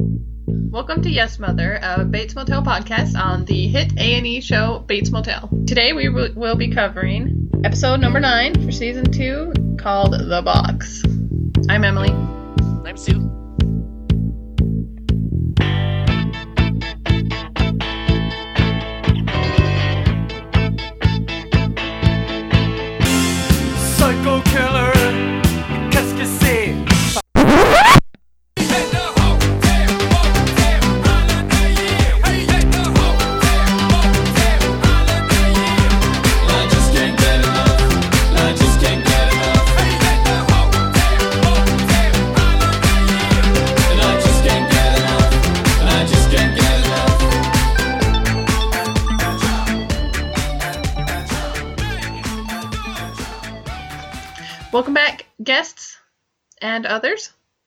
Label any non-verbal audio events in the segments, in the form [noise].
Welcome to Yes Mother, a Bates Motel podcast on the hit A&E show Bates Motel. Today we will be covering episode number 9 for season 2 called The Box. I'm Emily. I'm Sue.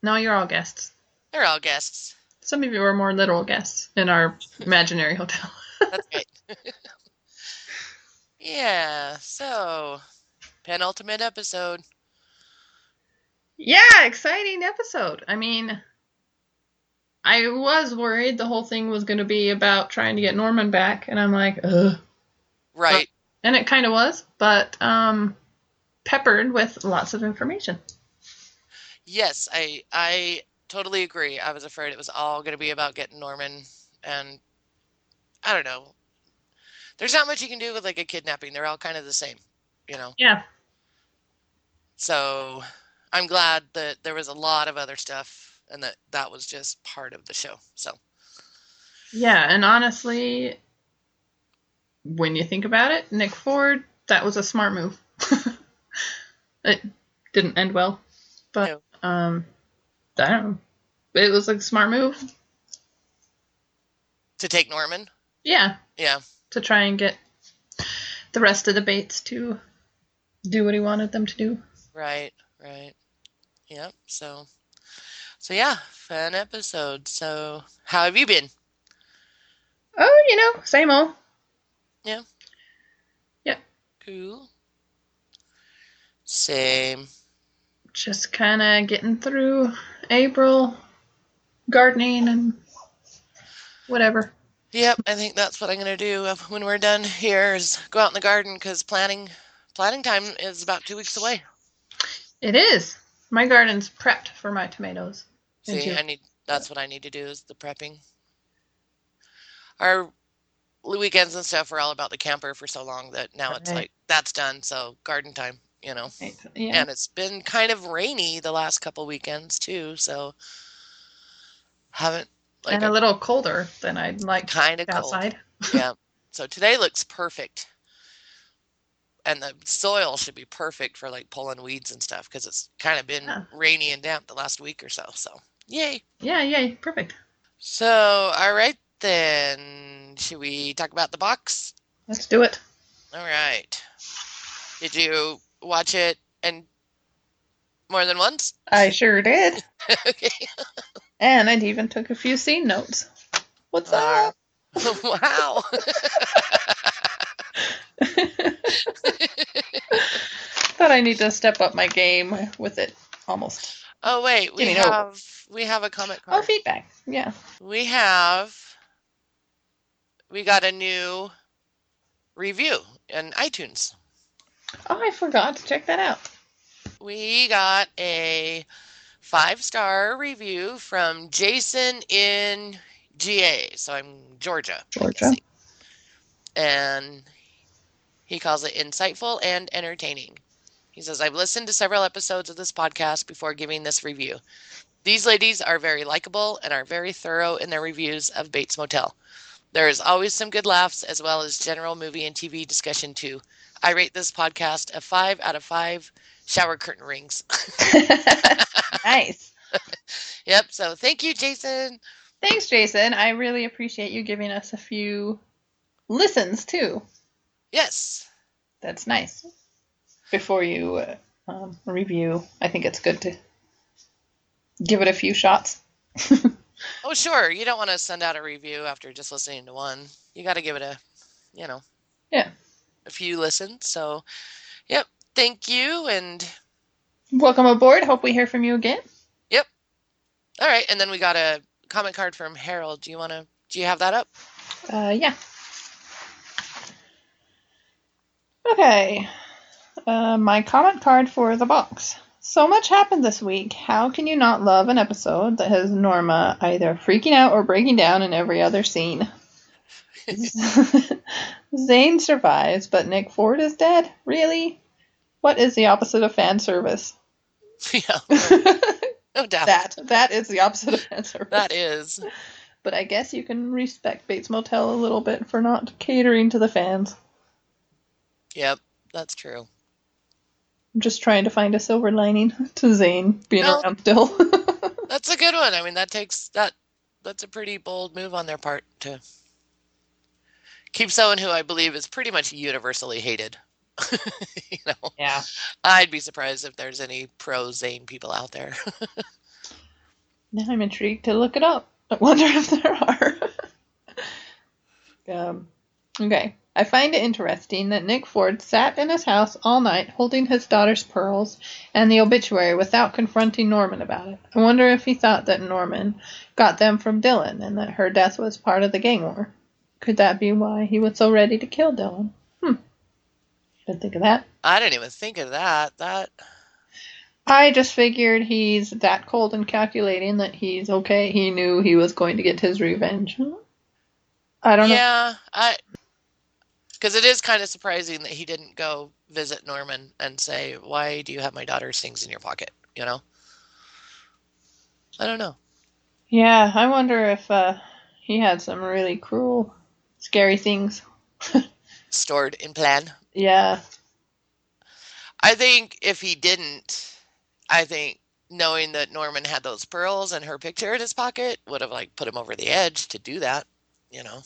No, you're all guests. They're all guests. Some of you are more literal guests in our imaginary hotel. That's right. [laughs] yeah, so penultimate episode. Yeah, exciting episode. I mean, I was worried the whole thing was going to be about trying to get Norman back, and I'm like, ugh. Right. And it kind of was, but um, peppered with lots of information. Yes, I I totally agree. I was afraid it was all going to be about getting Norman and I don't know. There's not much you can do with like a kidnapping. They're all kind of the same, you know. Yeah. So, I'm glad that there was a lot of other stuff and that that was just part of the show. So, Yeah, and honestly, when you think about it, Nick Ford, that was a smart move. [laughs] it didn't end well, but um, I don't know. It was a smart move. to take Norman, Yeah, yeah. to try and get the rest of the Bates to do what he wanted them to do. Right, right. Yep. So, so yeah, fun episode. So, how have you been? Oh, you know, same old. Yeah. Yep. Cool. Same. Just kind of getting through April, gardening and whatever. Yep. I think that's what I'm gonna do uh, when we're done here is go out in the garden because planting planting time is about two weeks away. It is. My garden's prepped for my tomatoes. See, you. I need that's what I need to do is the prepping. Our weekends and stuff were all about the camper for so long that now it's Right. like that's done. So garden time, you know. Right, Yeah. and it's been kind of rainy the last couple weekends too so haven't like and a little colder than I'd like kind of outside. yeah [laughs] so today looks perfect and the soil should be perfect for like pulling weeds and stuff because it's kind of been Yeah. rainy and damp the last week or so so yay Yeah, yay, perfect. so all right then should we talk about the box Let's do it. all right did you watch it and more than once I sure did. [laughs] okay And I even took a few scene notes. What's Uh, up? [laughs] wow. [laughs] Thought I need to step up my game with it almost. oh wait, we Getting over. have we have a comment Oh, card. feedback. Yeah. we have we got a new review in iTunes. Oh, I forgot to check that out. We got a five star review from Jason in GA. So I'm Georgia. Georgia. And he calls it insightful and entertaining. He says, I've listened to several episodes of this podcast before giving this review. These ladies are very likable and are very thorough in their reviews of Bates Motel. There is always some good laughs as well as general movie and TV discussion too. I rate this podcast a five out of five shower curtain rings. [laughs] nice. yep. So thank you, Jason. Thanks, Jason. I really appreciate you giving us a few listens too. Yes. That's nice. Before you uh, um, review, I think it's good to give it a few shots. [laughs] Oh, sure. You don't want to send out a review after just listening to one. You got to give it a, you know, Yeah. A few listens. So, yep. Thank you. And Welcome aboard. Hope we hear from you again. Yep. All right. And then we got a comment card from Harold. Do you want to? Do you have that up? Uh, yeah. Okay. Uh, my comment card for the box. So much happened this week. How can you not love an episode that has Norma either freaking out or breaking down in every other scene? [laughs] Zane survives, but Nick Ford is dead? Really? What is the opposite of fan service? [laughs] yeah, [laughs] no doubt. that that is the opposite of fan service. that is. But I guess you can respect Bates Motel a little bit for not catering to the fans. Yep, that's true. I'm just trying to find a silver lining to Zane being No. around still. That's a good one. I mean, that takes that. That's a pretty bold move on their part to keep someone who I believe is pretty much universally hated. [laughs] you know, yeah. I'd be surprised if there's any pro Zane people out there. [laughs] Now I'm intrigued to look it up. I wonder if there are. [laughs] um, okay. I find it interesting that Nick Ford sat in his house all night holding his daughter's pearls and the obituary without confronting Norman about it. I wonder if he thought that Norman got them from Dylan and that her death was part of the gang war. Could that be why he was so ready to kill Dylan? Hmm. Didn't think of that. I didn't even think of that. That I just figured he's that cold and calculating that he's okay. He knew he was going to get his revenge. I don't know. yeah, I because it is kind of surprising that he didn't go visit Norman and say, "Why do you have my daughter's things in your pocket?" You know. I don't know. Yeah, I wonder if uh, he had some really cruel, scary things. Stored in plan. Yeah, I think if he didn't, I think knowing that Norman had those pearls and her picture in his pocket would have like put him over the edge to do that, you know.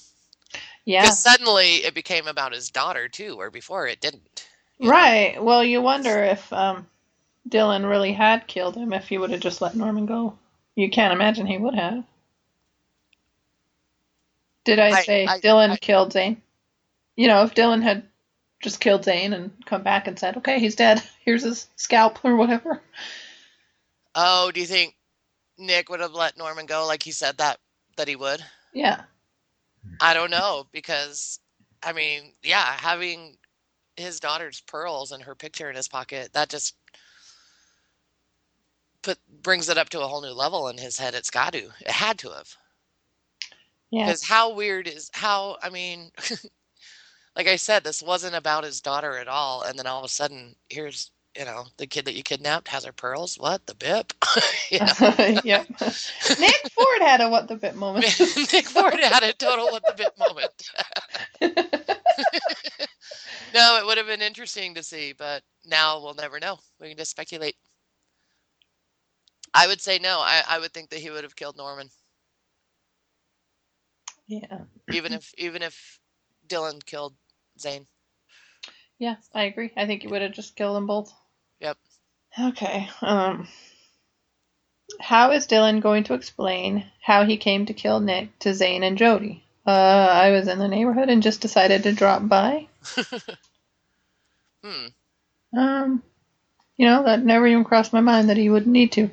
yeah, Because suddenly it became about his daughter too, where before it didn't. you know? right. Well, you wonder if um, Dylan really had killed him if he would have just let Norman go. You can't imagine he would have. Did I I- say I- Dylan I- killed Zane? You know, if Dylan had just killed Zane and come back and said, "Okay, he's dead. [laughs] Here's his scalp or whatever." Oh, do you think Nick would have let Norman go like he said that that he would? Yeah. I don't know because I mean, yeah, having his daughter's pearls and her picture in his pocket, that just put brings it up to a whole new level in his head. It's got to. It had to have. Yeah. Because how weird is how I mean [laughs] like I said, this wasn't about his daughter at all, and then all of a sudden here's you know, the kid that you kidnapped has her pearls. What the bip? [laughs] [laughs] yep. Nick Ford had a what the bit moment. Nick Ford had a total what the bip moment. no, it would have been interesting to see, but now we'll never know. We can just speculate. I would say no. I, I would think that he would have killed Norman, yeah. even if even if Dylan killed Zane. Yeah, I agree. I think you would have just killed them both. Yep. Okay. Um how is Dylan going to explain how he came to kill Nick to Zane and Jodi? Uh, I was in the neighborhood and just decided to drop by. [laughs] Hmm. Um, you know, that never even crossed my mind that he would need to.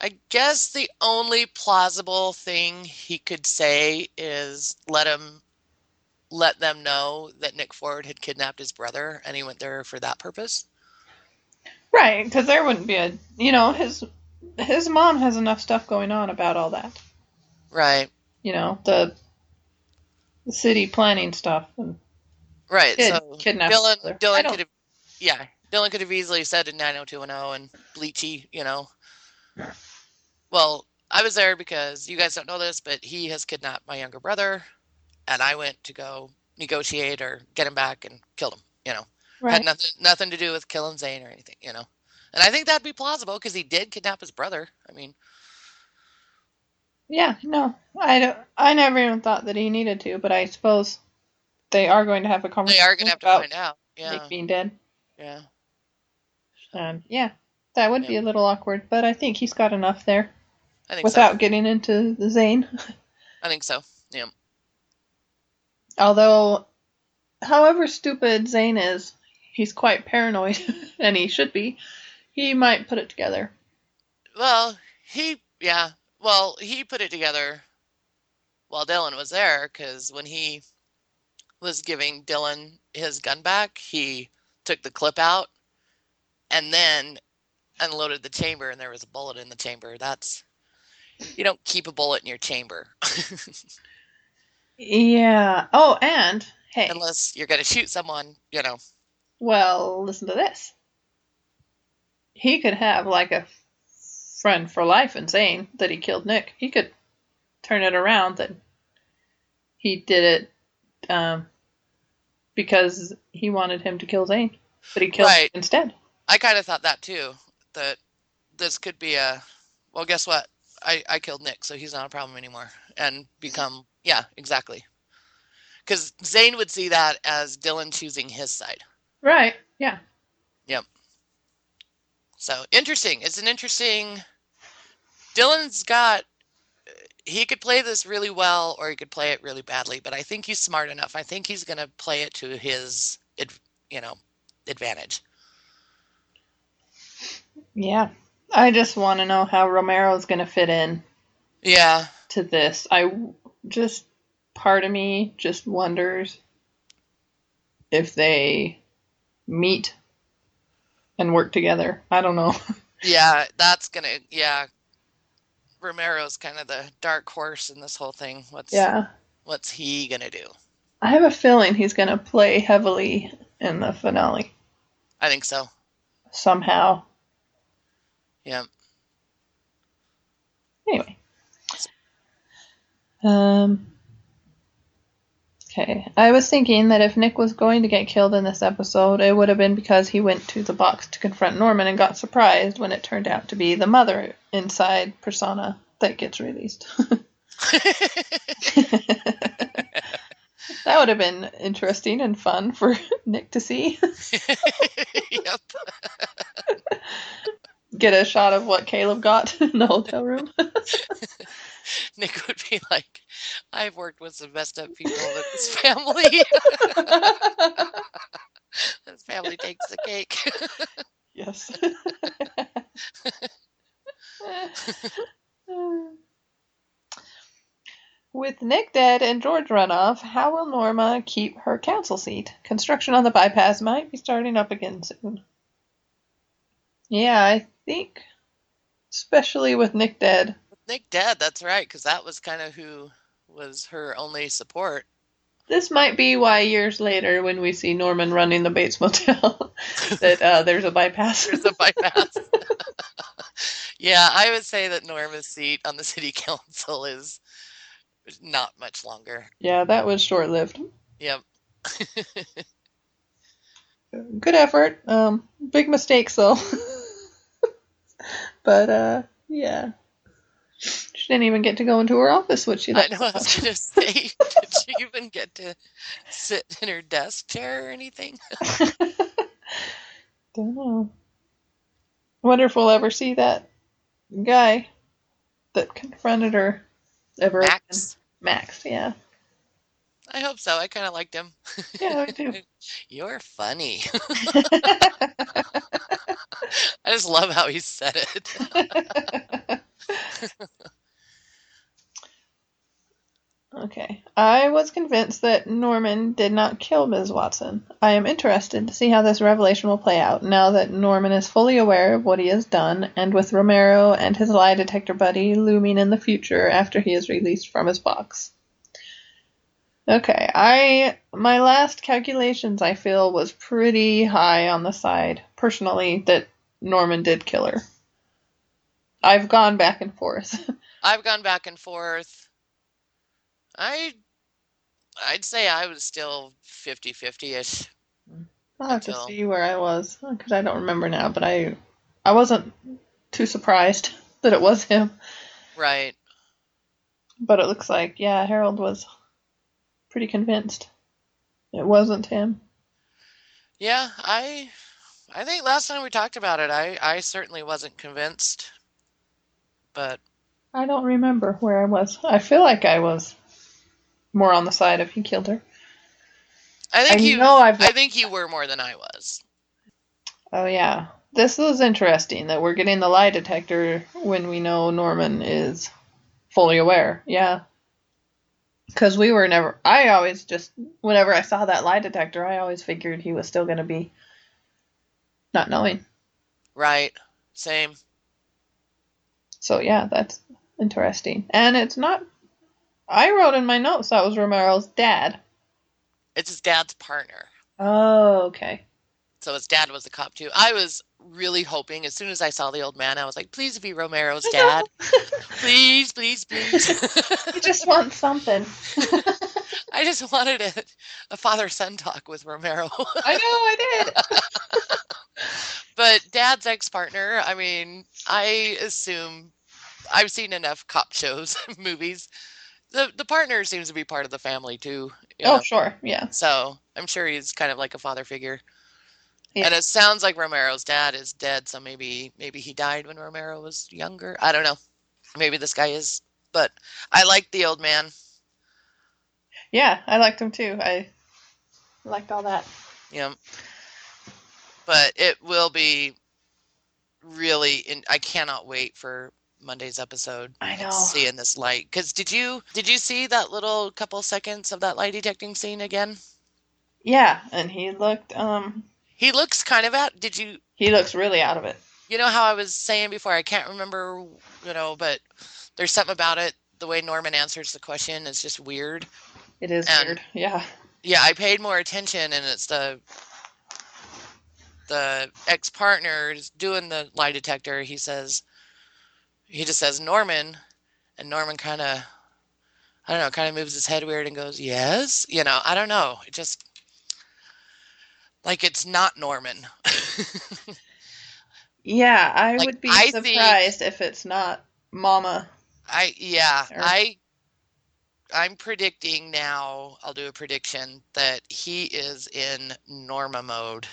I guess the only plausible thing he could say is let him let them know that Nick Ford had kidnapped his brother and he went there for that purpose. Right, because there wouldn't be a, you know, his his mom has enough stuff going on about all that. Right. You know, the, the city planning stuff and Right. kid, so kidnapped Dylan Dylan could have yeah, Dylan could have easily said in 90210 and Bleachy, you know. Well, I was there because you guys don't know this, but he has kidnapped my younger brother and I went to go negotiate or get him back and killed him, you know. right. had nothing nothing to do with killing Zane or anything, you know. And I think that'd be plausible because he did kidnap his brother. I mean, Yeah, no, I don't. I never even thought that he needed to, but I suppose they are going to have a conversation. they are gonna have to find out. Yeah, Nick being dead. yeah. Um, yeah, that would be a little awkward, but I think he's got enough there I think without so. getting into the Zane. I think so. Yeah. Although, however stupid Zane is, he's quite paranoid, [laughs] and he should be. He might put it together. Well, he yeah. Well, he put it together while Dylan was there because when he was giving Dylan his gun back, he took the clip out and then unloaded the chamber, and there was a bullet in the chamber. That's you don't keep a bullet in your chamber [laughs] Yeah. Oh, and hey, unless you're going to shoot someone. You know. well, listen to this. He could have like a friend for life and saying that he killed Nick. He could turn it around that he did it um, because he wanted him to kill Zane, but he killed Right. instead. I kind of thought that too. That this could be a. Well, guess what? I I killed Nick, so he's not a problem anymore, and become yeah, exactly. Because Zane would see that as Dylan choosing his side. Right. Yeah. Yep. So interesting. It's an interesting. Dylan's got. He could play this really well, or he could play it really badly. But I think he's smart enough. I think he's going to play it to his, you know, advantage. Yeah. I just want to know how Romero's going to fit in Yeah. to this. I just part of me just wonders if they meet and work together. I don't know. [laughs] Yeah, that's gonna. Yeah, Romero's kind of the dark horse in this whole thing. What's yeah. what's he gonna do? I have a feeling he's going to play heavily in the finale I think so. somehow. Yeah. Anyway. Um Okay. I was thinking that if Nick was going to get killed in this episode, it would have been because he went to the box to confront Norman and got surprised when it turned out to be the mother inside Persona that gets released. [laughs] that would have been interesting and fun for [laughs] Nick to see. [laughs] yep. Get a shot of what Caleb got [laughs] in the hotel room. [laughs] Nick would be like, "I've worked with some messed up people, but this family, [laughs] this family takes the cake." Yes. With Nick dead and George run off, how will Norma keep her council seat? Construction on the bypass might be starting up again soon. Yeah, I think, especially with Nick dead. Nick dead. That's right, because that was kind of who was her only support. This might be why years later, when we see Norman running the Bates Motel, [laughs] that uh, there's a bypass. There's a bypass. [laughs] yeah, I would say that Norma's seat on the city [laughs] council is not much longer. yeah, that was short lived. Yep. good effort. Um, big mistakes though. But uh, yeah, she didn't even get to go into her office, which she I know [laughs] I was gonna say, did she even get to sit in her desk chair or anything? [laughs] [laughs] Don't know. Wonder if we'll ever see that guy that confronted her ever again. Max? Max, yeah. I hope so. I kind of liked him. Yeah, I do. [laughs] You're funny. [laughs] [laughs] I just love how he said it. Okay. I was convinced that Norman did not kill Ms. Watson. I am interested to see how this revelation will play out now that Norman is fully aware of what he has done, and with Romero and his lie detector buddy looming in the future after he is released from his box. Okay, I my last calculations I feel was pretty high on the side, personally, that Norman did kill her. I've gone back and forth. [laughs] I've gone back and forth. I I'd say I was still 50-50ish. I'll have to see where I was because I don't remember now. But I, I wasn't too surprised [laughs] that it was him. Right. But it looks like yeah, Harold was pretty convinced it wasn't him. Yeah, I I think last time we talked about it, I I certainly wasn't convinced. But I don't remember where I was. I feel like I was more on the side of he killed her. I think I you know I've- I think you were more than I was. Oh yeah, this is interesting that we're getting the lie detector when we know Norman is fully aware. Yeah. Because we were never. I always just whenever I saw that lie detector, I always figured he was still going to be not knowing. Right. Same. So yeah, that's interesting. And it's not. I wrote in my notes that was Romero's dad. It's his dad's partner. Oh, okay. So his dad was a cop too. I was really hoping as soon as I saw the old man, I was like, please be Romero's dad. [laughs] please, please, please. you just want something. [laughs] I just wanted a, a father son talk with Romero. [laughs] I know, I did. but dad's ex partner, I mean, I assume I've seen enough cop shows, movies. The the partner seems to be part of the family too. you Oh, know. sure. Yeah. So I'm sure he's kind of like a father figure. Yeah. And it sounds like Romero's dad is dead, so maybe maybe he died when Romero was younger. I don't know. Maybe this guy is, but I like the old man. Yeah, I liked him too. I liked all that. Yeah. But it will be really in I cannot wait for Monday's episode. I know. Seeing this light. Cuz did you did you see that little couple seconds of that light detecting scene again? Yeah, and he looked um He looks kind of out. Did you he looks really out of it. you know how I was saying before, I can't remember, you know, but there's something about it. The way Norman answers the question is just weird. It is And- weird. Yeah. Yeah, I paid more attention, and it's the the ex partner is doing the lie detector. He says, he just says Norman, and Norman kind of, I don't know, kind of moves his head weird and goes, yes, you know, I don't know, it just like it's not Norman. [laughs] Yeah, I Like, would be I think- surprised if it's not Mama. I yeah, Or- I I'm predicting now, I'll do a prediction that he is in Norma mode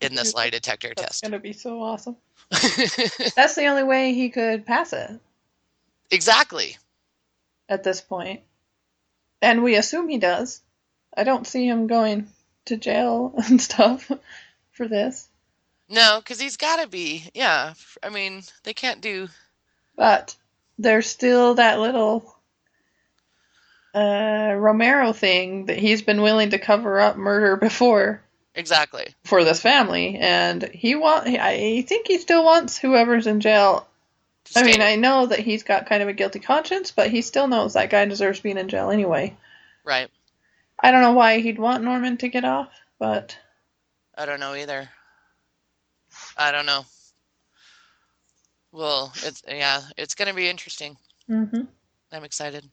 in this [laughs] lie detector That's test. gonna be so awesome. [laughs] That's the only way he could pass it exactly. at this point. And we assume he does. I don't see him going to jail [laughs] and stuff for this. No, because he's got to be. Yeah. I mean, they can't do. But there's still that little uh, Romero thing that he's been willing to cover up murder before Exactly. for this family, and he want. I think he still wants whoever's in jail. I mean, I know that he's got kind of a guilty conscience, but he still knows that guy deserves being in jail anyway. Right. I don't know why he'd want Norman to get off, but I don't know either. I don't know. Well, it's yeah, it's going to be interesting. hmm I'm excited.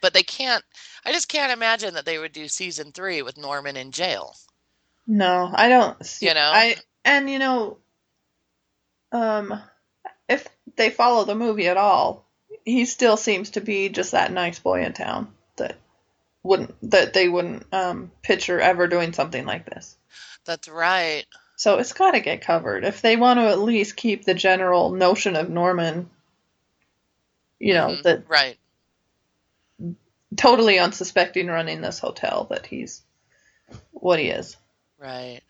But they can't. I just can't imagine that they would do season three with Norman in jail. no, I don't. See, You know? I and you know, um, if they follow the movie at all, he still seems to be just that nice boy in town that wouldn't that they wouldn't um picture ever doing something like this. That's right. So it's got to get covered if they want to at least keep the general notion of Norman. You know Mhm. that Right. totally unsuspecting running this hotel that he's what he is. Right.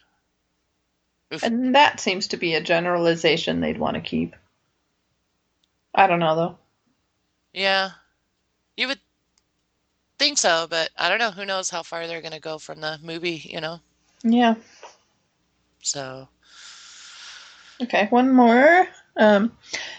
And that seems to be a generalization they'd want to keep. I don't know though. Yeah. You would think so, but I don't know. Who knows how far they're going to go from the movie, you know? Yeah. So, Okay, one more. Um,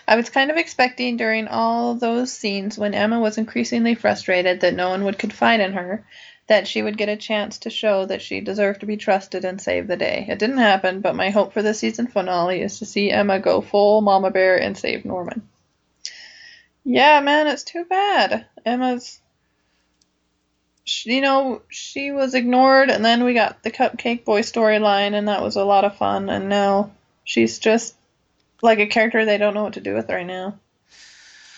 I was kind of expecting during all those scenes when Emma was increasingly frustrated that no one would confide in her, that she would get a chance to show that she deserved to be trusted and save the day. It didn't happen, but my hope for the season finale is to see Emma go full Mama Bear and save Norman. Yeah, man, it's too bad. Emma's. She- You know, she was ignored, and then we got the Cupcake Boy storyline, and that was a lot of fun, and now she's just like a character they don't know what to do with right now.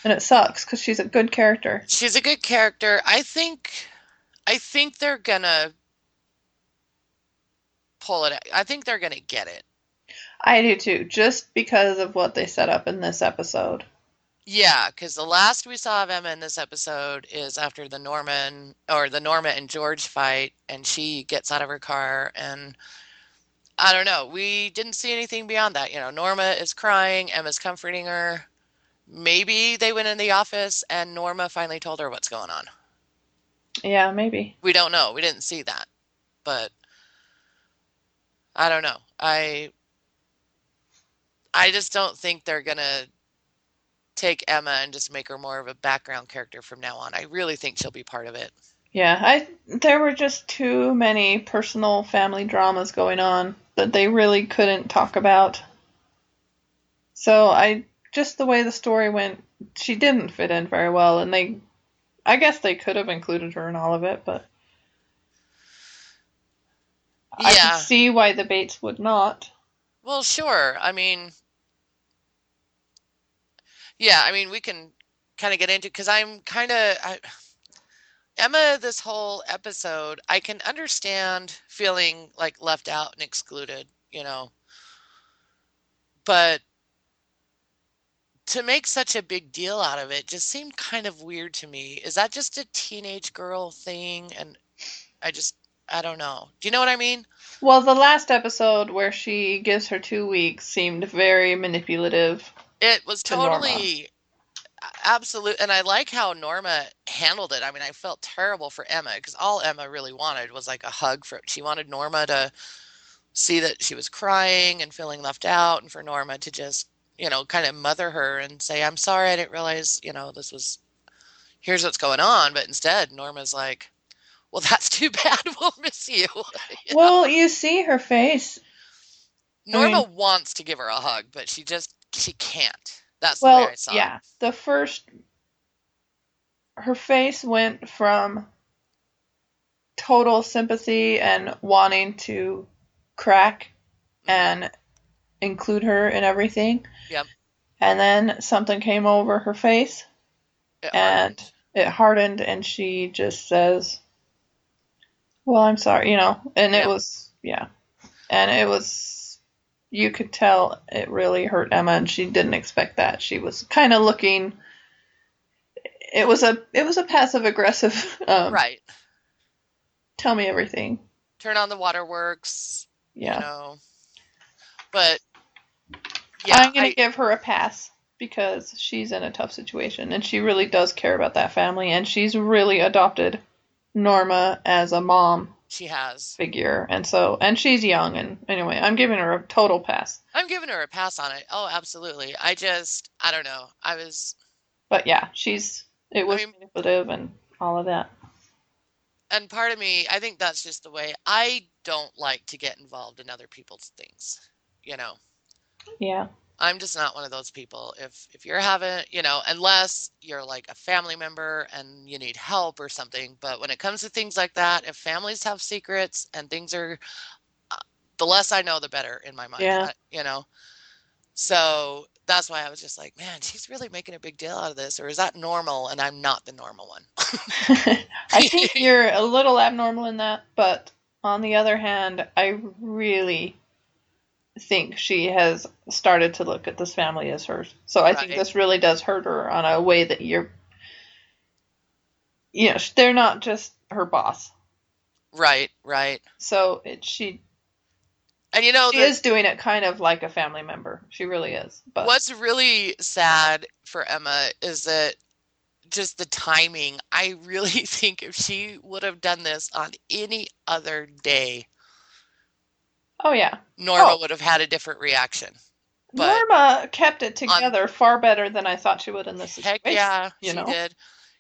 And it sucks because she's a good character. she's a good character. I think I think they're to pull it. I think they're to get it. I do too, just because of what they set up in this episode. Yeah, because the last we saw of Emma in this episode is after the Norman or the Norma and George fight, and she gets out of her car, and I don't know. We didn't see anything beyond that. You know, Norma is crying, Emma's comforting her, maybe they went in the office and Norma finally told her what's going on. Yeah, maybe. We don't know. We didn't see that. But I don't know. I I just don't think they're going to take Emma and just make her more of a background character from now on. I really think she'll be part of it. Yeah, I there were just too many personal family dramas going on that they really couldn't talk about. So I just the way the story went, she didn't fit in very well and they I guess they could have included her in all of it, but I can see why the Bates would not. Well, sure. I mean, yeah, I mean, we can kind of get into because I'm kind of Emma. This whole episode, I can understand feeling like left out and excluded, you know, but to make such a big deal out of it just seemed kind of weird to me. Is that just a teenage girl thing? And I just, I don't know. Do you know what I mean? Well, the last episode where she gives her 2 weeks seemed very manipulative. It was to Norma. totally absolute, and I like how Norma handled it. I mean, I felt terrible for Emma because all Emma really wanted was like a hug for. She wanted Norma to see that she was crying and feeling left out, and for Norma to just, you know, kind of mother her and say, "I'm sorry, I didn't realize, you know, this was. Here's what's going on." But instead, Norma's like, "Well, [laughs] that's too bad. We'll miss you." [laughs] You know? Well, you see her face. Norma mean- wants to give her a hug, but she just she can't. That's the way Well, I saw it. yeah. The first her face went from total sympathy and wanting to crack mm-hmm. and include her in everything. Yep. And then something came over her face It and hardened. it hardened and she just says well i'm sorry you know and it Yeah. was yeah and it was you could tell it really hurt emma and she didn't expect that she was kind of looking it was a it was a passive aggressive [laughs] um, right. tell me everything Turn on the waterworks, yeah you know. But yeah, i'm gonna I- give her a pass because she's in a tough situation and she really does care about that family and she's really adopted norma as a mom she has. figure and so and she's young and anyway i'm giving her a total pass I'm giving her a pass on it. Oh, absolutely. I just I don't know. I was but yeah she's it was mean- manipulative and all of that and part of me, I think that's just the way I don't like to get involved in other people's things. You know. yeah I'm just not one of those people. If if you're having, you know, unless you're like a family member and you need help or something, but when it comes to things like that, if families have secrets and things are uh, the less I know the better in my mind, Yeah. You know. So that's why I was just like, man, she's really making a big deal out of this or is that normal and I'm not the normal one? [laughs] i think you're a little abnormal in that but on the other hand i really think she has started to look at this family as hers so i think this really does hurt her on a way that you're you know they're not just her boss right, right. so it, she And you know, she the- is doing it kind of like a family member. She really is. But What's really sad for Emma is that just the timing. I really [laughs] think if she would have done this on any other day, oh yeah, Norma Oh. would have had a different reaction. But Norma kept it together far better than I thought she would in this heck yeah, you she know? did.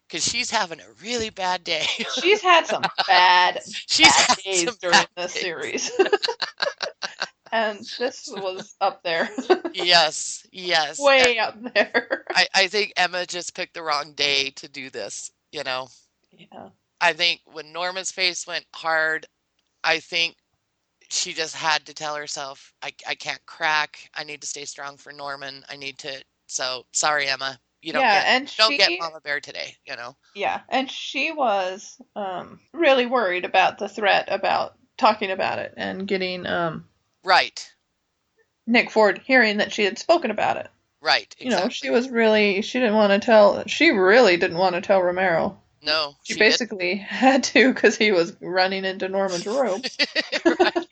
Because she's having a really bad day. [laughs] She's had some bad, [laughs] she's bad had days some during bad this days. series, [laughs] and this was up there, Yes, yes. way up there. I, I think Emma just picked the wrong day to do this, you know. yeah, I think when Norma's face went hard, I think she just had to tell herself, I, I can't crack. I need to stay strong for Norman. I need to. So sorry, Emma. You don't yeah, get and don't she, get Mama Bear today. You know. yeah, and she was um really worried about the threat about talking about it and getting um Right. Nick Ford hearing that she had spoken about it. Right. You know, she was really she didn't want to tell she really didn't want to tell Romero. no. She, did- basically [laughs] had to because he was running into Norman's room. [laughs] Right.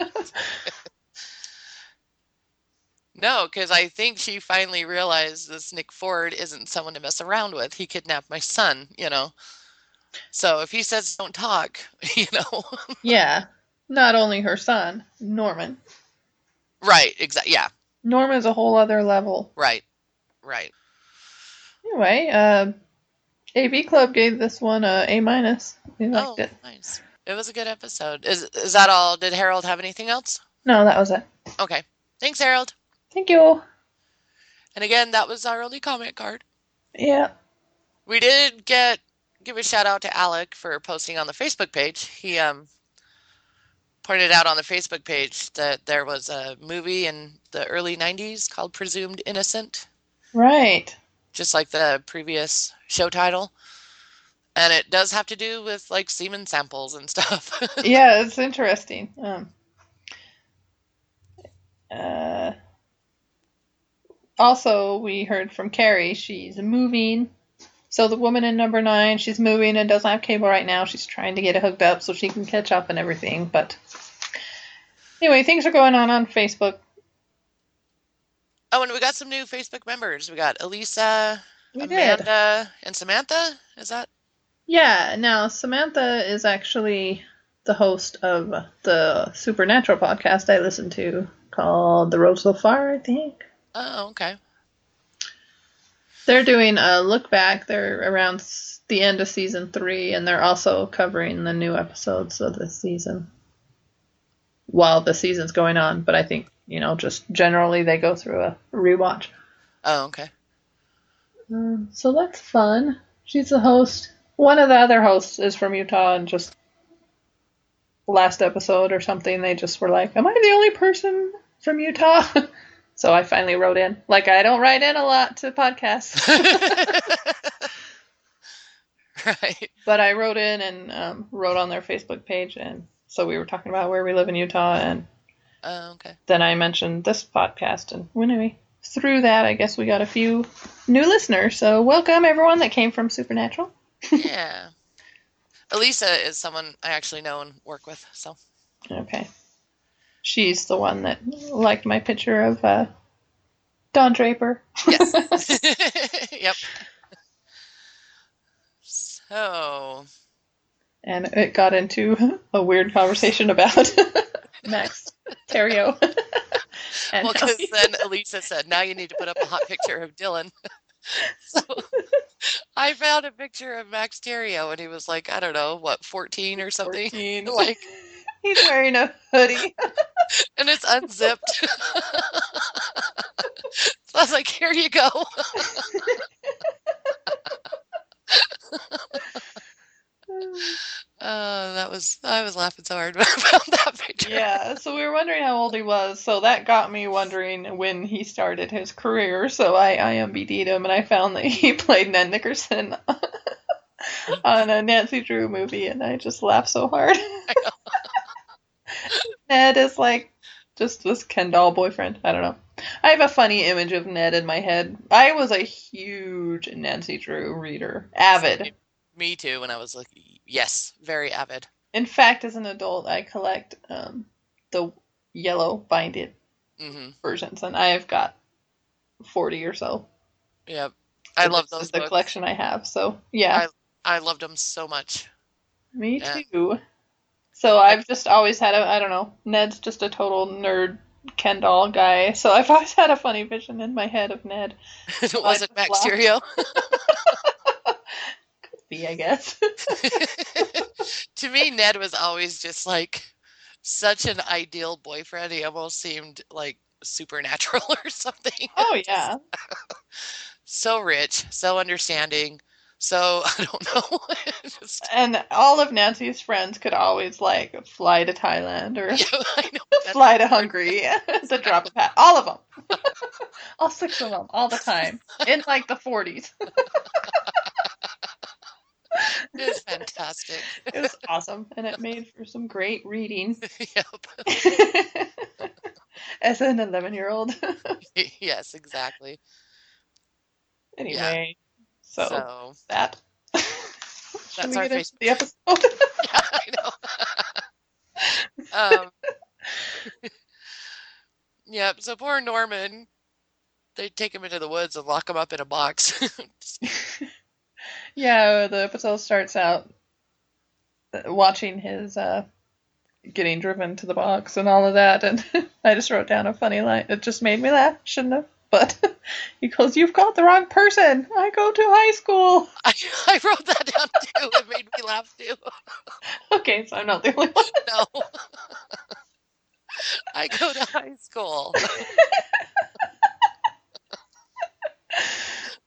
No, because I think she finally realized this Nick Ford isn't someone to mess around with. He kidnapped my son, you know. So if he says don't talk, [laughs] you know. Yeah. Not only her son, Norman. right, exactly. Yeah, Norman's a whole other level. right, right. Anyway, uh, AV Club gave this one a A minus. We liked oh, it. nice. It was a good episode. Is is that all? Did Harold have anything else? No, that was it. Okay. Thanks, Harold. Thank you. And again, that was our only comment card. Yeah. We did get give a shout out to Alec for posting on the Facebook page. He um pointed out on the Facebook page that there was a movie in the early 90s called Presumed Innocent, Right. just like the previous show title. And it does have to do with like semen samples and stuff. [laughs] yeah, it's interesting. Um, uh, also, we heard from Carrie. She's moving. So the woman in number nine, she's moving and doesn't have cable right now. She's trying to get it hooked up so she can catch up and everything. But anyway, things are going on on Facebook. oh, and we got some new Facebook members. We got Elisa, We did. Amanda, and Samantha. Is that? Yeah, now Samantha is actually the host of the Supernatural podcast I listen to called The Road So Far, I think. Oh, okay. They're doing a look back. They're around the end of season three, and they're also covering the new episodes of the season while the season's going on. But I think, you know, just generally they go through a rewatch. Oh, okay. Um, so that's fun. She's the host. One of the other hosts is from Utah, and just last episode or something, they just were like, "Am I the only person from Utah?" [laughs] so I finally wrote in. Like I don't write in a lot to podcasts, [laughs] right. but I wrote in and um, wrote on their Facebook page, and so we were talking about where we live in Utah, and Oh, okay. then I mentioned this podcast, and anyway, through that, I guess we got a few new listeners. So welcome everyone that came from Supernatural. Yeah. Elisa is someone I actually know and work with. So Okay. She's the one that liked my picture of uh, Don Draper. yes. [laughs] [laughs] yep. So and it got into a weird conversation about [laughs] Max Thieriot. and well, because then Elisa said, "Now you need to put up a hot picture of Dylan." so I found a picture of Max Thieriot, and he was like, I don't know, what, fourteen or something, [laughs] 14. like, [laughs] He's wearing a hoodie. [laughs] and it's unzipped. so I was like, "Here you go." [laughs] Uh, that was I was laughing so hard [laughs] about that picture. yeah, so we were wondering how old he was. So that got me wondering when he started his career. So I IMDb'd him and I found that he [laughs] played Ned Nickerson on a Nancy Drew movie, and I just laughed so hard. Ned is like just this Ken doll boyfriend. I don't know. I have a funny image of Ned in my head. I was a huge Nancy Drew reader, avid. Me too. When I was like, yes, very avid. In fact, as an adult, I collect um, the yellow binded hmm versions, and I have got forty or so. Yep. I love those is the collection I have. So yeah, I loved them so much. me yeah. too. So I've just always had a I don't know. Ned's just a total nerd Ken doll guy. So I've always had a funny vision in my head of Ned. [laughs] was it Max laughed. [laughs] Be I guess. [laughs] to me, Ned was always just like such an ideal boyfriend. He almost seemed like supernatural [laughs] or something. oh yeah. [laughs] So rich, so understanding, so I don't know. Just- And all of Nancy's friends could always like fly to Thailand or yeah, know. Fly to Hungary at the drop of a hat. All of them. all six of them, all the time. In like the [laughs] 40s. was fantastic. It was awesome. And it made for some great reading [laughs] yep. [laughs] as an 11 year old. yes, exactly. anyway, so, So, that. That's our Facebook the episode? yeah, I know. um, Yep. So poor Norman, they take him into the woods and lock him up in a box. Yeah, the episode starts out watching his uh, getting driven to the box and all of that, and [laughs] I just wrote down a funny line. It just made me laugh. Shouldn't have. But [laughs] he goes, "You've got the wrong person. I go to high school." [laughs] I, I wrote that down too. It made me laugh too. Okay, so I'm not the only one. No. I go to high school.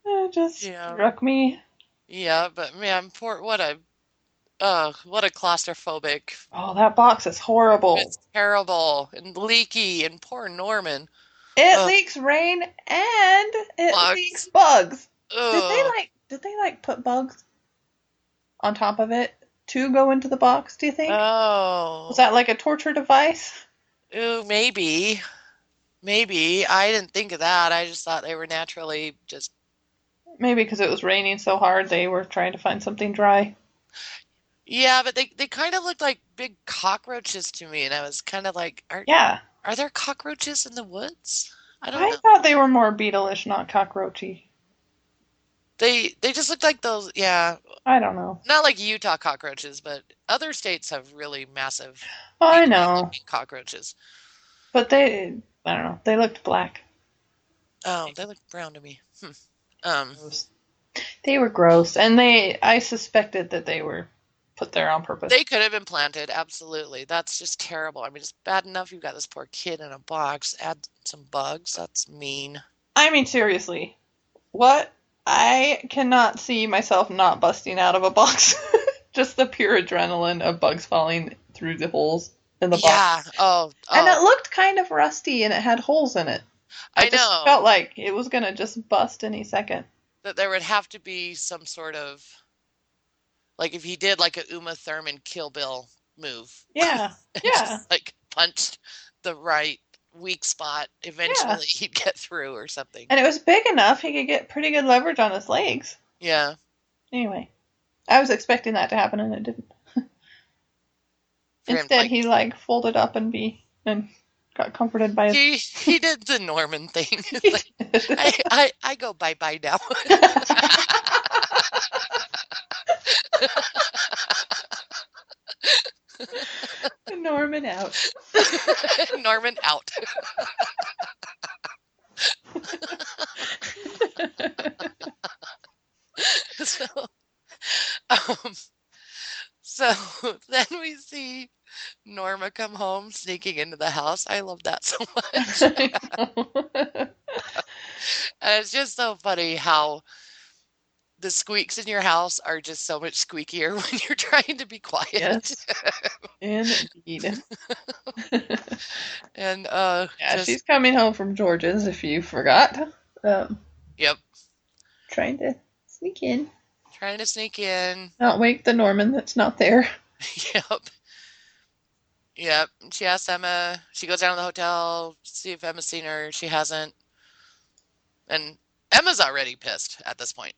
It just Yeah. struck me. Yeah, but man, poor what a uh what a claustrophobic. Oh, that box is horrible. It's terrible and leaky and poor Norman. It Ugh. leaks rain and it Bugs. leaks bugs. Did they like did they like put bugs on top of it to go into the box, do you think? Oh. Was that like a torture device? Ooh, maybe. Maybe. I didn't think of that. I just thought they were naturally just Maybe because it was raining so hard they were trying to find something dry. Yeah, but they they kind of looked like big cockroaches to me and I was kind of like are Yeah. are there cockroaches in the woods? I don't I know. thought they were more beetle-ish, not cockroachy. They they just looked like those yeah, I don't know. not like Utah cockroaches, but other states have really massive I know. cockroaches. But they I don't know. They looked black. Oh, they look brown to me. Hmm. Um, They were gross and they I suspected that they were put there on purpose. they could have been planted, absolutely. That's just terrible. I mean, it's bad enough you've got this poor kid in a box. Add some bugs. That's mean. I mean, seriously, what? I cannot see myself not busting out of a box. [laughs] Just the pure adrenaline of bugs falling through the holes in the box. Yeah. Oh, And it oh, looked kind of rusty and it had holes in it. I just know felt like it was going to just bust any second. that there would have to be some sort of like if he did like a Uma Thurman Kill Bill move. Yeah. [laughs] Yeah. Just like punched the right weak spot. Eventually, he'd get through or something. And it was big enough he could get pretty good leverage on his legs. Yeah. Anyway, I was expecting that to happen and it didn't. For him, Instead, like- he like folded up and be and got comforted by his. He he did the Norman thing. [laughs] Like, I, I I go bye bye now. [laughs] Norman out. [laughs] Norman out. so, um, so then we see Norma come home sneaking into the house. I love that so [laughs] much. [laughs] And it's just so funny how the squeaks in your house are just so much squeakier [laughs] when you're trying to be quiet. Yes. Indeed. and uh Yeah, just she's coming home from George's, if you forgot. Um, yep, trying to sneak in. trying to sneak in. Not wake the Norman that's not there. Yep. Yep. She asks Emma. She goes down to the hotel, see if Emma's seen her. She hasn't. And Emma's already pissed at this point.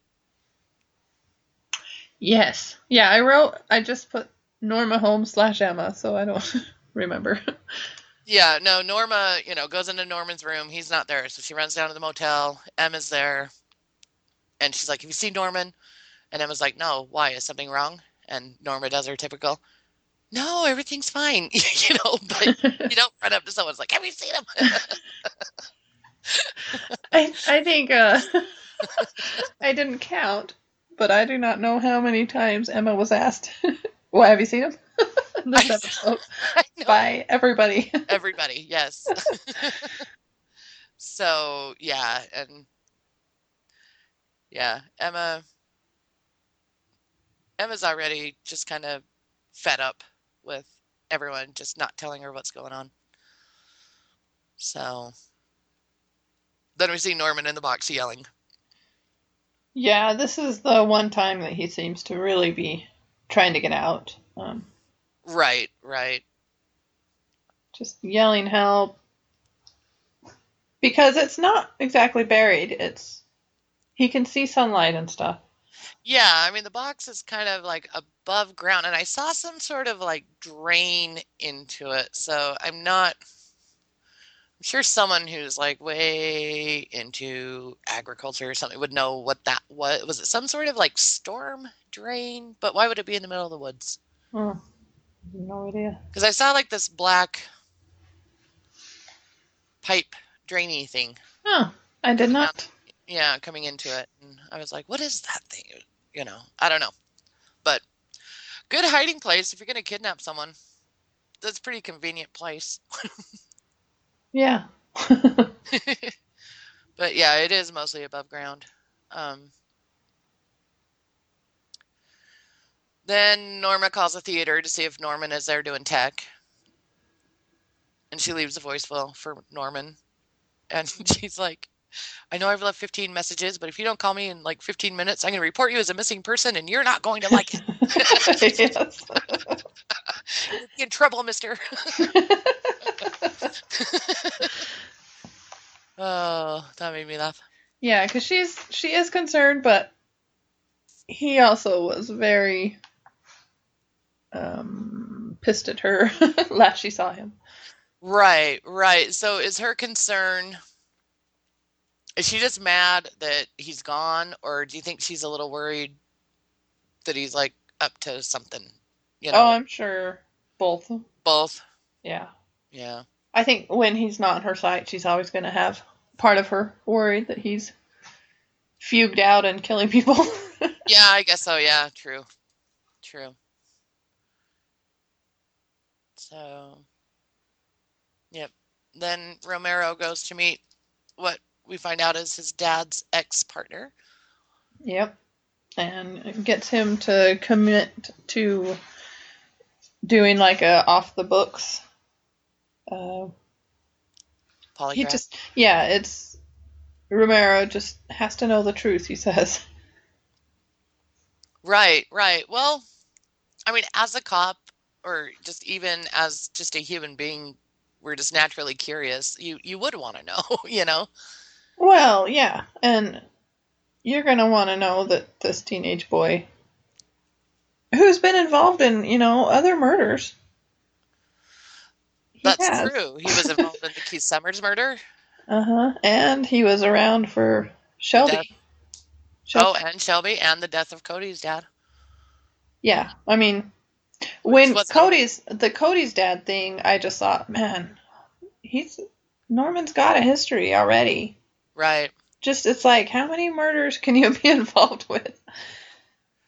Yes. Yeah, I wrote, I just put Norma Holmes slash Emma, so I don't [laughs] remember. Yeah, no, Norma, you know, goes into Norman's room. He's not there. So she runs down to the motel. Emma's there. And she's like, Have you seen Norman? And Emma's like, No, why? Is something wrong? And Norma does her typical, No, everything's fine. [laughs] you know, [laughs] but you don't run up to someone and like, Have you seen him? [laughs] I, I think uh, I didn't count, but I do not know how many times Emma was asked, Well, have you seen him? This episode by everybody. Everybody, yes. so yeah, and yeah, Emma Emma's already just kind of fed up with everyone just not telling her what's going on. So then we see Norman in the box yelling. Yeah, this is the one time that he seems to really be trying to get out. Um, Right, right. just yelling help. Because it's not exactly buried. It's he can see sunlight and stuff. Yeah, I mean the box is kind of like above ground and I saw some sort of like drain into it. So I'm not I'm sure someone who's like way into agriculture or something would know what that was. Was it some sort of like storm drain? But why would it be in the middle of the woods? Oh, no idea. Because I saw like this black pipe drainy thing. Oh, I did not. Um, Yeah, coming into it. And I was like, what is that thing? You know, I don't know. But good hiding place if you're going to kidnap someone. That's a pretty convenient place. Yeah. [laughs] but yeah, it is mostly above ground. Um, then Norma calls the theater to see if Norman is there doing tech. And she leaves a voicemail for Norman. And [laughs] she's like, I know I've left 15 messages, but if you don't call me in like 15 minutes, I'm going to report you as a missing person and you're not going to like it. [laughs] In trouble, mister. [laughs] oh, that made me laugh. yeah, because she's she is concerned, but he also was very um pissed at her [laughs] last she saw him. Right, right. So is her concern is she just mad that he's gone or do you think she's a little worried that he's like up to something? You know, Oh, I'm sure both. both. Yeah. Yeah. I think when he's not in her sight, she's always going to have part of her worried that he's fugued out and killing people. [laughs] Yeah, I guess so. Yeah, true. True. So, yep. Then Romero goes to meet what we find out is his dad's ex partner. yep. And gets him to commit to doing like a off the books. Uh, Polygraph. he just, yeah, it's Romero just has to know the truth, he says. Right, right. Well, I mean, as a cop, or just even as just a human being, we're just naturally curious. You you would want to know, [laughs] you know? Well, yeah, and you're gonna want to know that this teenage boy, who's been involved in, you know, other murders. That's has. true. He was involved in the Keith Summers murder. Uh huh. And he was around for Shelby. Shelby. Oh, and Shelby, and the death of Cody's dad. Yeah, I mean, when Cody's the Cody's dad thing, I just thought, man, he's Norman's got a history already. Right. Just it's like, how many murders can you [laughs] be involved with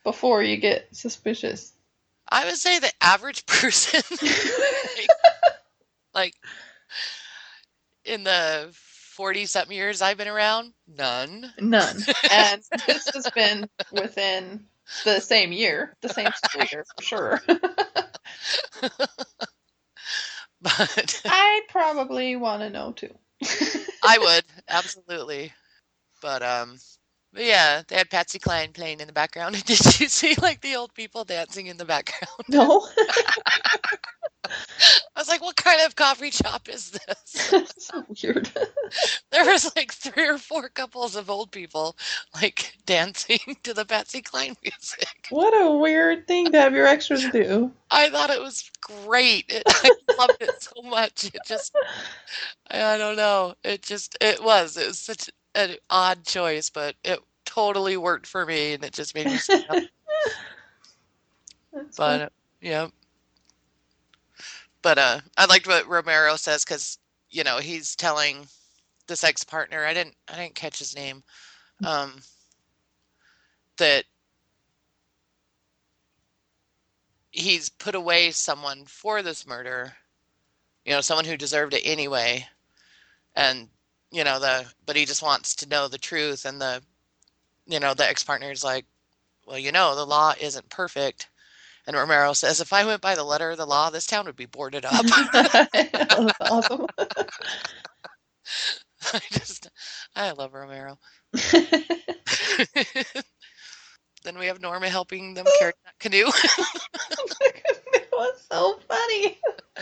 before you get suspicious? I would say the average [laughs] person, like, [laughs] like in the 40 something years I've been around, none. None. And this has been within the same year, the same school year for sure. But I'd probably want to know too. I would, absolutely. But, um, but yeah, they had Patsy Cline playing in the background. [laughs] Did you see like the old people dancing in the background? No. [laughs] [laughs] I was like, what kind of coffee shop is this? [laughs] so weird. [laughs] There was like three or four couples of old people like dancing to the Patsy Cline music. What a weird thing to have your extras do. I thought it was great. It, I loved it so much. It just, I, don't know. It just, it was. It was such an odd choice, but it totally worked for me, and it just made me smile. But uh, yeah, but uh, I liked what Romero says because you know he's telling this ex partner. I didn't, I didn't catch his name. Um, that he's put away someone for this murder. You know, someone who deserved it anyway, and you know the, but he just wants to know the truth, and the, you know, the ex partner is like, well, you know, the law isn't perfect. And Romero says, if I went by the letter of the law, this town would be boarded up. [laughs] [laughs] That's awesome. [laughs] I just, I love Romero. then we have Norma helping them carry that canoe. it was so funny. I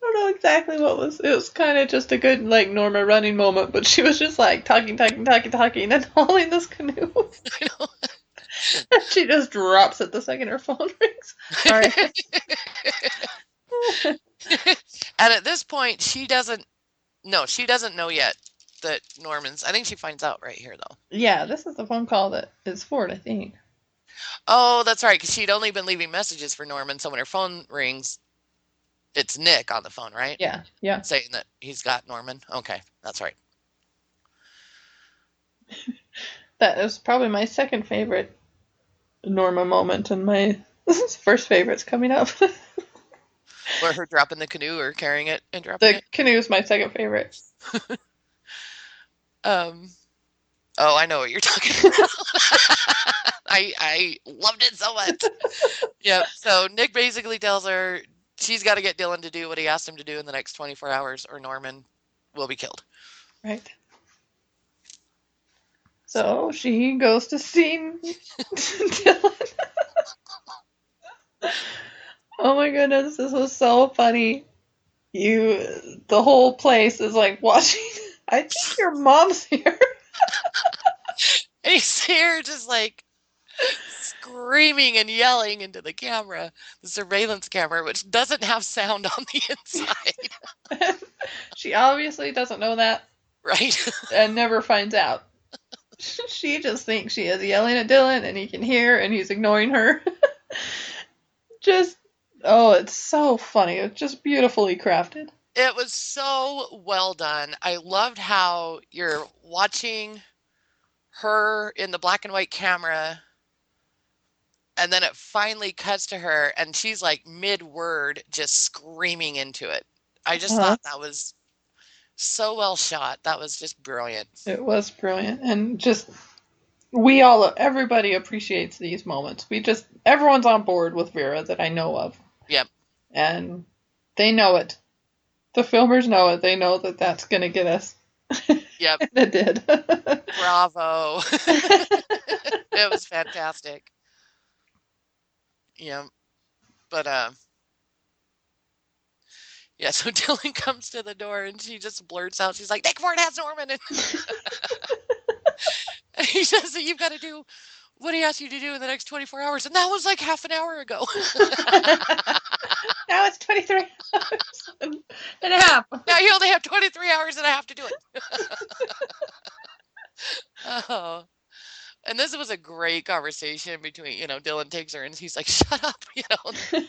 don't know exactly what was. It was kind of just a good like Norma running moment, but she was just like talking, talking, talking, talking, and hauling this canoe. [laughs] She just drops it the second her phone rings. Sorry. [laughs] and at this point, she doesn't No, she doesn't know yet that Norman's. I think she finds out right here though. Yeah, this is the phone call that is for Ford, I think. Oh, that's right. Because she'd only been leaving messages for Norman. So when her phone rings, it's Nick on the phone, right? Yeah, yeah. Saying that he's got Norman. Okay, that's right. [laughs] That is probably my second favorite Norma moment, and my [laughs] first favorite's coming up. [laughs] Or her dropping the canoe or carrying it and dropping the it. canoe is my second favorite. [laughs] Um. Oh, I know what you're talking about. I I loved it so much. yep. So Nick basically tells her she's got to get Dylan to do what he asked him to do in the next 24 hours, or Norman will be killed. Right. So she goes to see [laughs] Dylan. oh my goodness, this was so funny. You, the whole place is like watching. [laughs] I think your mom's here. [laughs] And he's here just like screaming and yelling into the camera, the surveillance camera, which doesn't have sound on the inside, she obviously doesn't know that right? and never finds out. [laughs] she just thinks she is yelling at Dylan and he can hear and he's ignoring her. [laughs] just, oh, it's so funny. It's just beautifully crafted. It was so well done. I loved how you're watching her in the black and white camera, and then it finally cuts to her, and she's like mid word, just screaming into it. I just Uh-huh. thought that was so well shot. That was just brilliant. It was brilliant. And just, we all, everybody appreciates these moments. We just, everyone's on board with Vera that I know of. Yep. And they know it. The filmers know it. They know that that's going to get us. Yep. [laughs] it did. [laughs] Bravo. [laughs] it was fantastic. Yeah. But uh yeah, so [laughs] Dylan comes to the door and she just blurts out, she's like, Nick Ford has Norman and, [laughs] and he says that you've got to do what he asked you to do in the next 24 hours. And that was like half an hour ago. [laughs] now it's 23 hours and and a half. now you only have 23 hours and I have to do it. oh. And this was a great conversation between, you know, Dylan takes her and he's like, shut up, you know,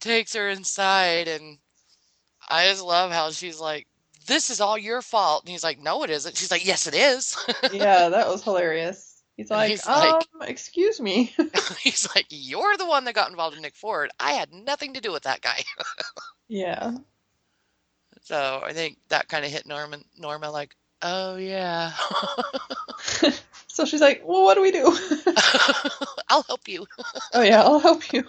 takes her inside. And I just love how she's like, this is all your fault. And he's like, no, it isn't. She's like, yes, it is. yeah, that [laughs] was hilarious. He's like, he's um, like- excuse me. [laughs] he's like, you're the one that got involved in Nick Ford. I had nothing to do with that guy. [laughs] yeah. So I think that kind of hit Norman, Norma like, oh, yeah. So she's like, well, what do we do? I'll help you. oh yeah, I'll help you.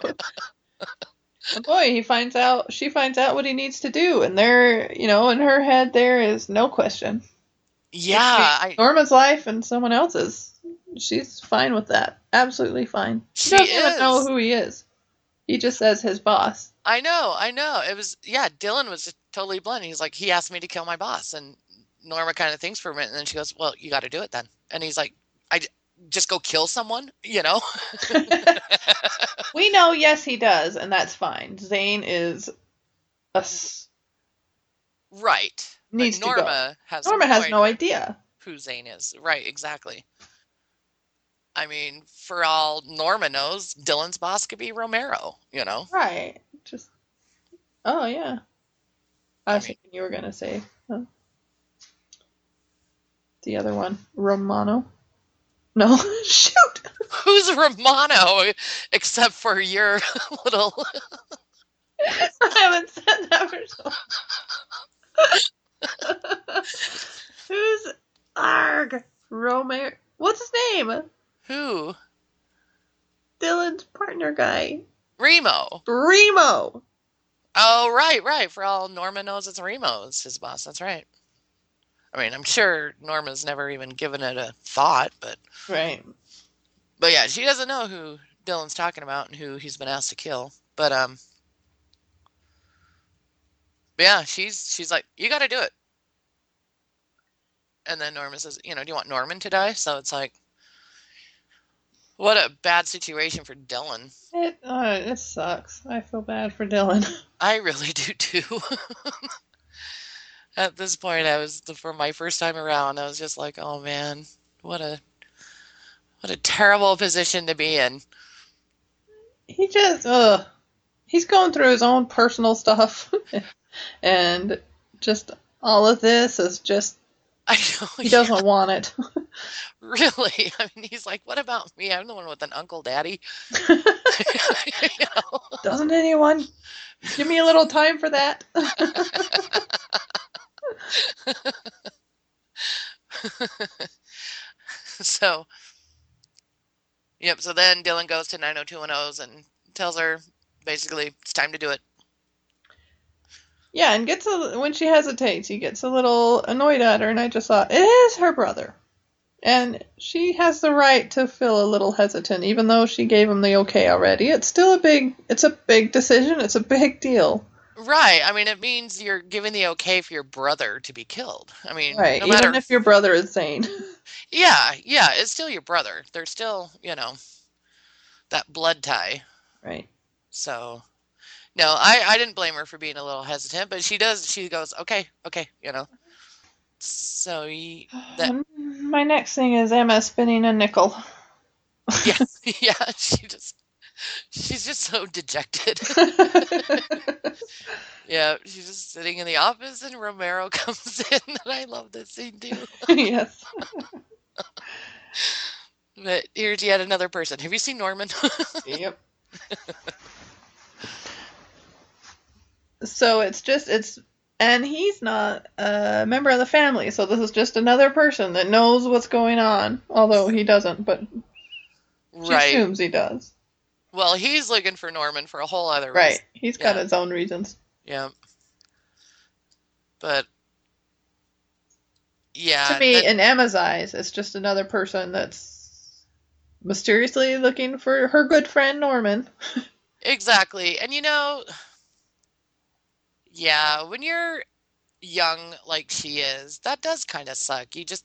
And boy, he finds out. She finds out what he needs to do, and there, you know, in her head, there is no question. Yeah, I, Norma's life and someone else's. She's fine with that. Absolutely fine. She, She doesn't even know who he is. He just says his boss. I know, I know. It was yeah. Dylan was totally blunt. He's like, he asked me to kill my boss, and Norma kind of thinks for a minute, and then she goes, "Well, you got to do it then." And he's like, "I just go kill someone," you know? [laughs] We know, yes, he does, and that's fine. Zane is a right. But needs to go. Norma has Norma has idea no idea. who Zane is. Right, exactly. I mean, for all Norma knows, Dylan's boss could be Romero. You know? Right. Just. Oh yeah. I I was mean- thinking you were gonna say huh? the other one, Romano. No, [laughs] shoot. Who's Romano except for your [laughs] little? [laughs] I haven't said that for so. Who's Arg Romero? What's his name? Who? Dylan's partner guy, Remo. Remo. Oh, right, right. For all Norma knows, it's Remo's his boss. That's right. I mean, I'm sure Norma's never even given it a thought, but Right. but yeah, she doesn't know who Dylan's talking about and who he's been asked to kill. But um, but yeah, she's she's like, you got to do it. And then Norma says, you know, do you want Norman to die? So it's like, What a bad situation for Dylan. It uh, it sucks. I feel bad for Dylan. I really do too. [laughs] At this point, I was for my first time around. I was just like, "Oh man, what a what a terrible position to be in." He just uh he's going through his own personal stuff [laughs] and just all of this is just I know he doesn't want it. [laughs] really. [laughs] I mean, he's like, "What about me? I'm the one with an uncle, daddy." You know? Doesn't anyone give me a little time for that? [laughs] so, yep. So then Dylan goes to 90210s and tells her basically it's time to do it. yeah, and gets a when she hesitates, he gets a little annoyed at her, and I just thought it is her brother, and she has the right to feel a little hesitant, even though she gave him the okay already. It's still a big, it's a big decision. It's a big deal, Right. I mean, it means you're giving the okay for your brother to be killed. I mean, right? no matter. even if your brother is sane. [laughs] Yeah, yeah, it's still your brother. They're still, you know, that blood tie. right. So, no, I, I didn't blame her for being a little hesitant, but she does. She goes, okay, okay, you know. So, [sighs] that, My next thing is Emma spinning a nickel. yeah, [laughs] [laughs] yeah, she just, she's just so dejected. [laughs] [laughs] yeah, she's just sitting in the office and Romero [laughs] comes in, and I love this scene too. yes. But here's yet another person. Have you seen Norman? Yep. so it's just it's and he's not a member of the family, so this is just another person that knows what's going on, although he doesn't, but she right. assumes he does. Well, he's looking for Norman for a whole other Right. reason. Right. He's got Yeah. his own reasons. Yeah. But yeah, to me, that- in Emma's eyes, it's just another person that's mysteriously looking for her good friend Norman. [laughs] exactly. And you know, yeah, when you're young like she is, that does kind of suck. You just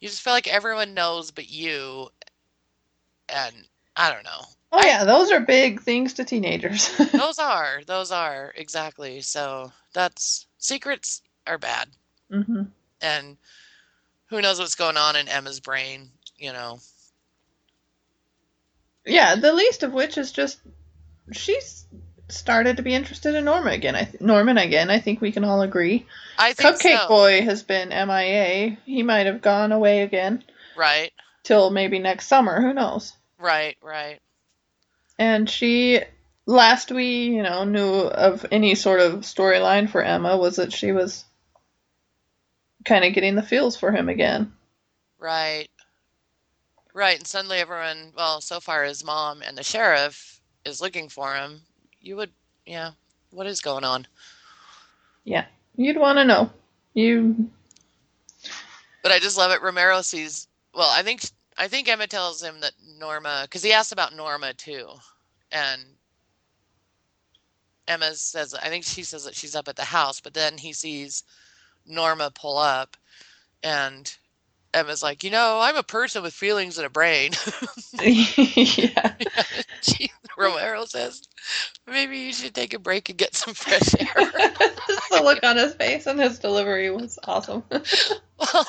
you just feel like everyone knows but you and I don't know. Oh I- yeah, those are big things to teenagers. [laughs] Those are, those are exactly. So that's secrets are bad. hmm and who knows what's going on in Emma's brain, you know. Yeah, the least of which is just she's started to be interested in Norma again. I th- Norman again. I think we can all agree. I think Cupcake so. Boy has been MIA. He might have gone away again Right, till maybe next summer. Who knows? Right, right. And she, last we you know knew of any sort of storyline for Emma was that she was kind of getting the feels for him again. Right. Right, and suddenly everyone, well, so far his mom and the sheriff is looking for him. You would, yeah, what is going on? Yeah, you'd want to know. You But I just love it. Romero sees, well, I think I think Emma tells him that Norma, because he asks about Norma too, and Emma says, I think she says that she's up at the house, but then he sees Norma pull up, and Emma's like, you know, I'm a person with feelings and a brain. [laughs] [laughs] yeah. She, Romero says, maybe you should take a break and get some fresh air. [laughs] the look on his face and his delivery was awesome. well,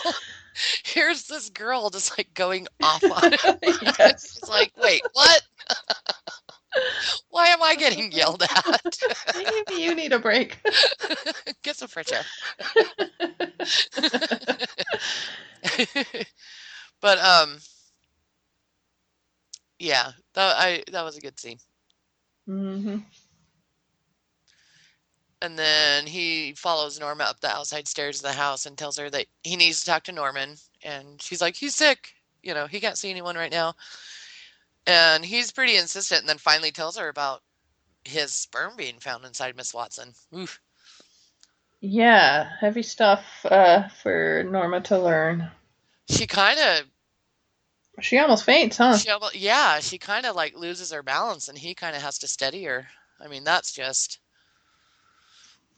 [laughs] here's this girl just like going off on it. [laughs] yes. It's like, wait, what? [laughs] Why am I getting yelled at? Maybe you need a break. Get some fresh air. but um, yeah, that I that was a good scene. hmm And then he follows Norma up the outside stairs of the house and tells her that he needs to talk to Norman. And she's like, he's sick. You know, he can't see anyone right now. And he's pretty insistent and then finally tells her about his sperm being found inside Miss Watson. Oof. Yeah, heavy stuff uh, for Norma to learn. She kind of, She almost faints, huh? she almost, yeah, she kind of like loses her balance and he kind of has to steady her. I mean, that's just,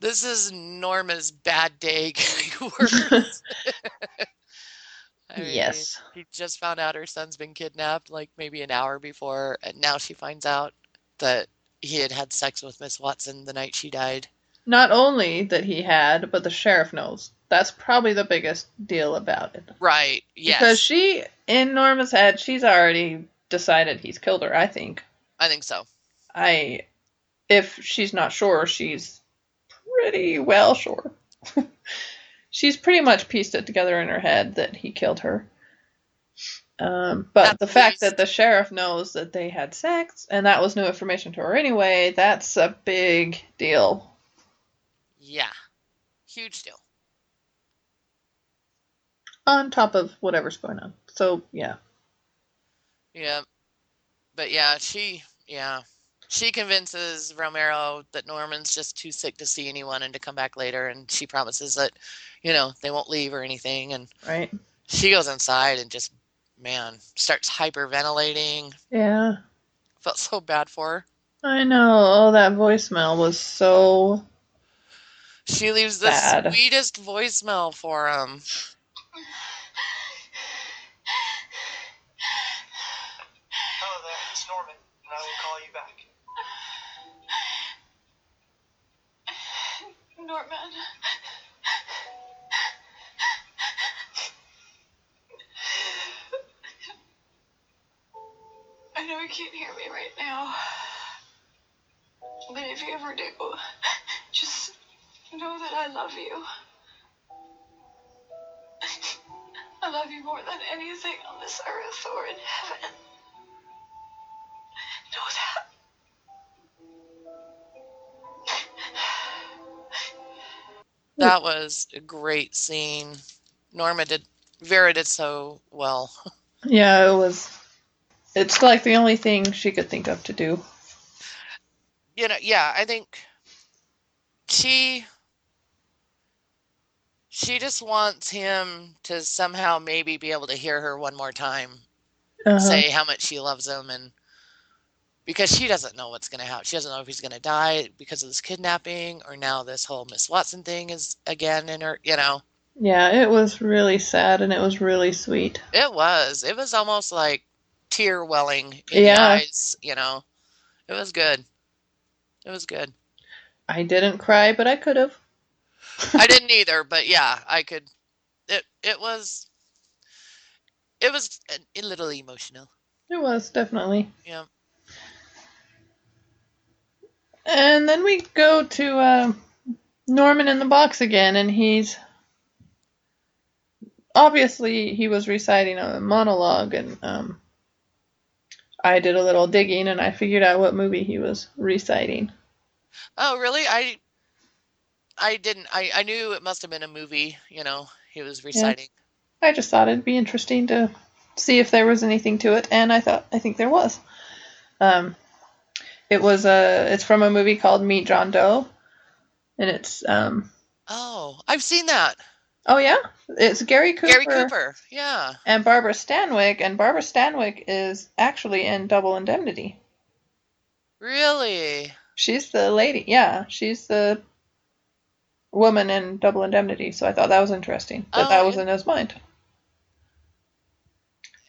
this is Norma's bad day [laughs] getting [laughs] worse. [laughs] I mean, yes. He just found out her son's been kidnapped like maybe an hour before, and now she finds out that he had had sex with Miss Watson the night she died. Not only that he had, but the sheriff knows. That's probably the biggest deal about it. Right. Yes. Because she, in Norma's head, she's already decided he's killed her, I think. I think so. I, if she's not sure, she's pretty well sure. [laughs] she's pretty much pieced it together in her head that he killed her. Um, but At the fact that the sheriff knows that they had sex and that was new information to her anyway, that's a big deal. Yeah. Huge deal. On top of whatever's going on. So, yeah. Yeah. But yeah, she, yeah. She convinces Romero that Norman's just too sick to see anyone and to come back later. And she promises that, you know, they won't leave or anything. And Right? she goes inside and just, man, starts hyperventilating. Yeah. Felt so bad for her. I know. Oh, that voicemail was so. She leaves the Bad. sweetest voicemail for him. Norman. I know you can't hear me right now. But if you ever do, just know that I love you. I love you more than anything on this earth or in heaven. That was a great scene. Norma did, Vera did so well. [laughs] Yeah, it was. It's like the only thing she could think of to do. You know, yeah, I think she she just wants him to somehow maybe be able to hear her one more time Uh-huh. say how much she loves him and because she doesn't know what's going to happen. She doesn't know if he's going to die because of this kidnapping or now this whole Miss Watson thing is again in her, you know. Yeah, it was really sad and it was really sweet. It was. It was almost like tear welling in Yeah. eyes, you know. It was good. It was good. I didn't cry, but I could have. I [laughs] didn't either, but yeah, I could. It it was. It was a, a little emotional. It was definitely. Yeah. And then we go to uh, Norman in the box again, and he's obviously he was reciting a monologue, and um, I did a little digging, and I figured out what movie he was reciting. Oh, really? I. I didn't. I I knew it must have been a movie. You know, he was reciting. Yeah. I just thought it'd be interesting to see if there was anything to it, and I thought I think there was. Um, it was a it's from a movie called Meet John Doe, and it's um Oh, I've seen that. oh yeah it's Gary Cooper, Gary Cooper. Yeah. and Barbara Stanwyck, and Barbara Stanwyck is actually in Double Indemnity. Really? She's the lady, yeah, she's the woman in Double Indemnity. So I thought that was interesting that Oh, that was in his mind.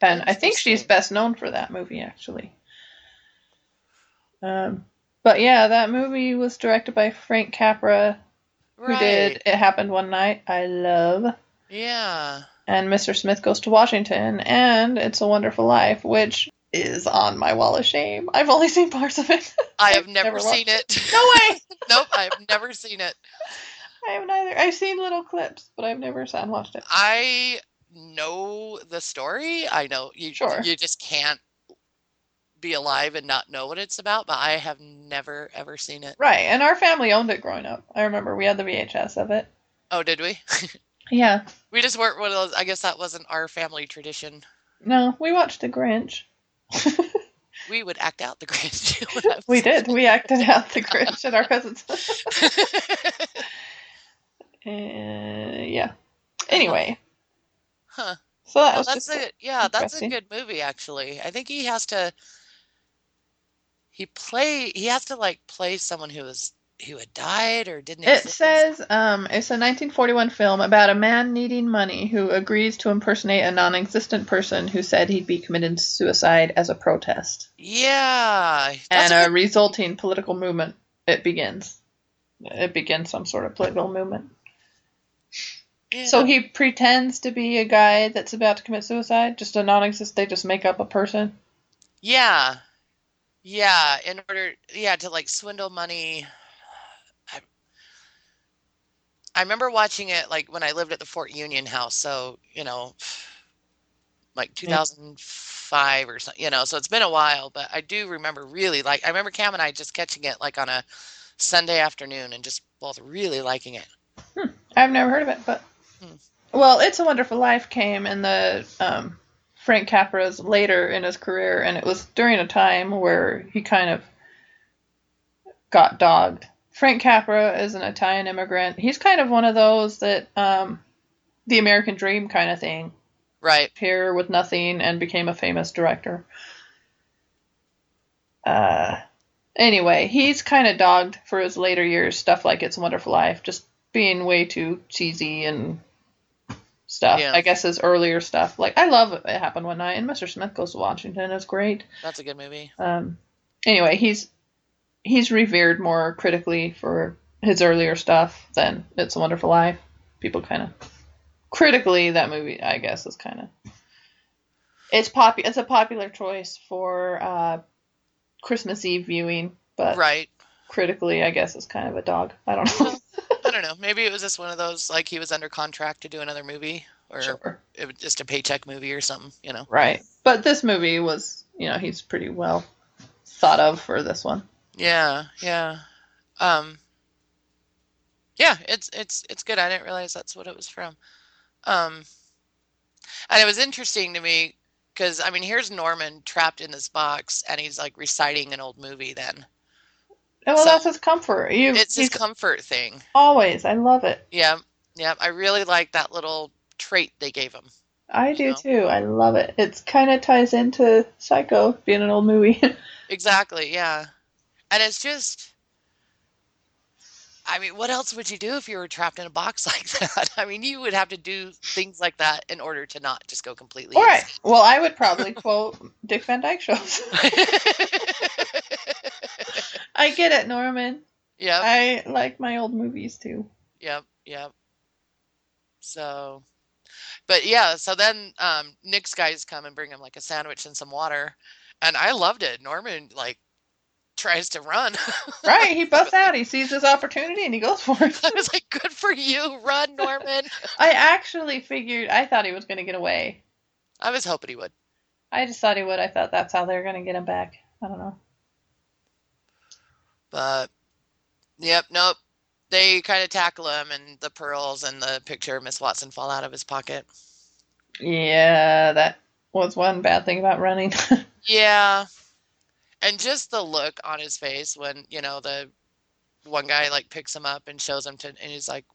And I think she's best known for that movie, actually. Um, but yeah, that movie was directed by Frank Capra, who Right. did It Happened One Night, I love, Yeah. and Mr. Smith Goes to Washington, and It's a Wonderful Life, which is on my wall of shame. I've only seen parts of it. I [laughs] have never, never seen watched it. no way! [laughs] nope, I have never seen it. I haven't either. I've seen little clips, but I've never sat and watched it. I know the story. I know you Sure. you just can't be alive and not know what it's about, but I have never ever seen it. Right, and our family owned it growing up. I remember we had the VHS of it. Oh, did we? [laughs] Yeah. we just weren't one of those I guess that wasn't our family tradition. No, we watched The Grinch. [laughs] We would act out the Grinch. when I was we did. We acted out The Grinch at our cousin's. [laughs] uh, yeah. Anyway, huh. so that Well, was that's just a yeah, that's a good movie actually. I think he has to he play he has to like play someone who was who had died or didn't It exist? says um, it's a 1941 film about a man needing money who agrees to impersonate a non-existent person who said he'd be committed suicide as a protest, Yeah. and a good- resulting political movement. It begins. It begins some sort of political movement. yeah. So he pretends to be a guy that's about to commit suicide, just a non-existent. They just make up a person. Yeah. Yeah, in order yeah, to like swindle money. I I remember watching it like when I lived at the Fort Union house, so, you know, like 2005 or something, you know, so it's been a while, but I do remember really like I remember Cam and I just catching it like on a Sunday afternoon and just both really liking it. I've never heard of it, but Hmm. well, It's a Wonderful Life came in the um, Frank Capra's later in his career, and it was during a time where he kind of got dogged. Frank Capra is an Italian immigrant. He's kind of one of those that um, the American Dream kind of thing. Right. Here with nothing and became a famous director. Uh, anyway, he's kind of dogged for his later years stuff like It's a Wonderful Life, just being way too cheesy and stuff. Yeah. I guess his earlier stuff, like I love It Happened One Night and Mr. Smith Goes to Washington is great. That's a good movie. Um, anyway, he's he's revered more critically for his earlier stuff than It's a Wonderful Life. People kind of critically that movie, I guess, is kind of it's pop. It's a popular choice for uh, Christmas Eve viewing, but Right. critically, I guess, is kind of a dog. I don't [laughs] know. I don't know. Maybe it was just one of those like he was under contract to do another movie or sure. it was just a paycheck movie or something, you know. Right. But this movie was, you know, he's pretty well thought of for this one. Yeah, yeah. Um Yeah, it's it's it's good. I didn't realize that's what it was from. Um and it was interesting to me because I mean, here's Norman trapped in this box and he's like reciting an old movie then. Oh, well, So- that's his comfort. You, It's his comfort thing. always. I love it. Yeah. Yeah, I really like that little trait they gave him. I do know? too. I love it. It's kind of ties into Psycho being an old movie. [laughs] Exactly, yeah. And it's just I mean, what else would you do if you were trapped in a box [laughs] like that? I mean, you would have to do things like that in order to not just go completely All right. Well, I would probably [laughs] quote Dick Van Dyke shows. I get it, Norman. Yeah. I like my old movies too. yep, yep. So, but yeah, so then um, Nick's guys come and bring him like a sandwich and some water, and I loved it. Norman like tries to run. [laughs] Right. He busts out. He sees his opportunity and he goes for it. [laughs] I was like, "Good for you, run, Norman." [laughs] I actually figured. I thought he was going to get away. I was hoping he would. I just thought he would. I thought that's how they were going to get him back. I don't know. But yep, nope. They kind of tackle him, and the pearls and the picture of Miss Watson fall out of his pocket. Yeah, that was one bad thing about running. [laughs] Yeah, and just the look on his face when you know the one guy like picks him up and shows him to, and he's like,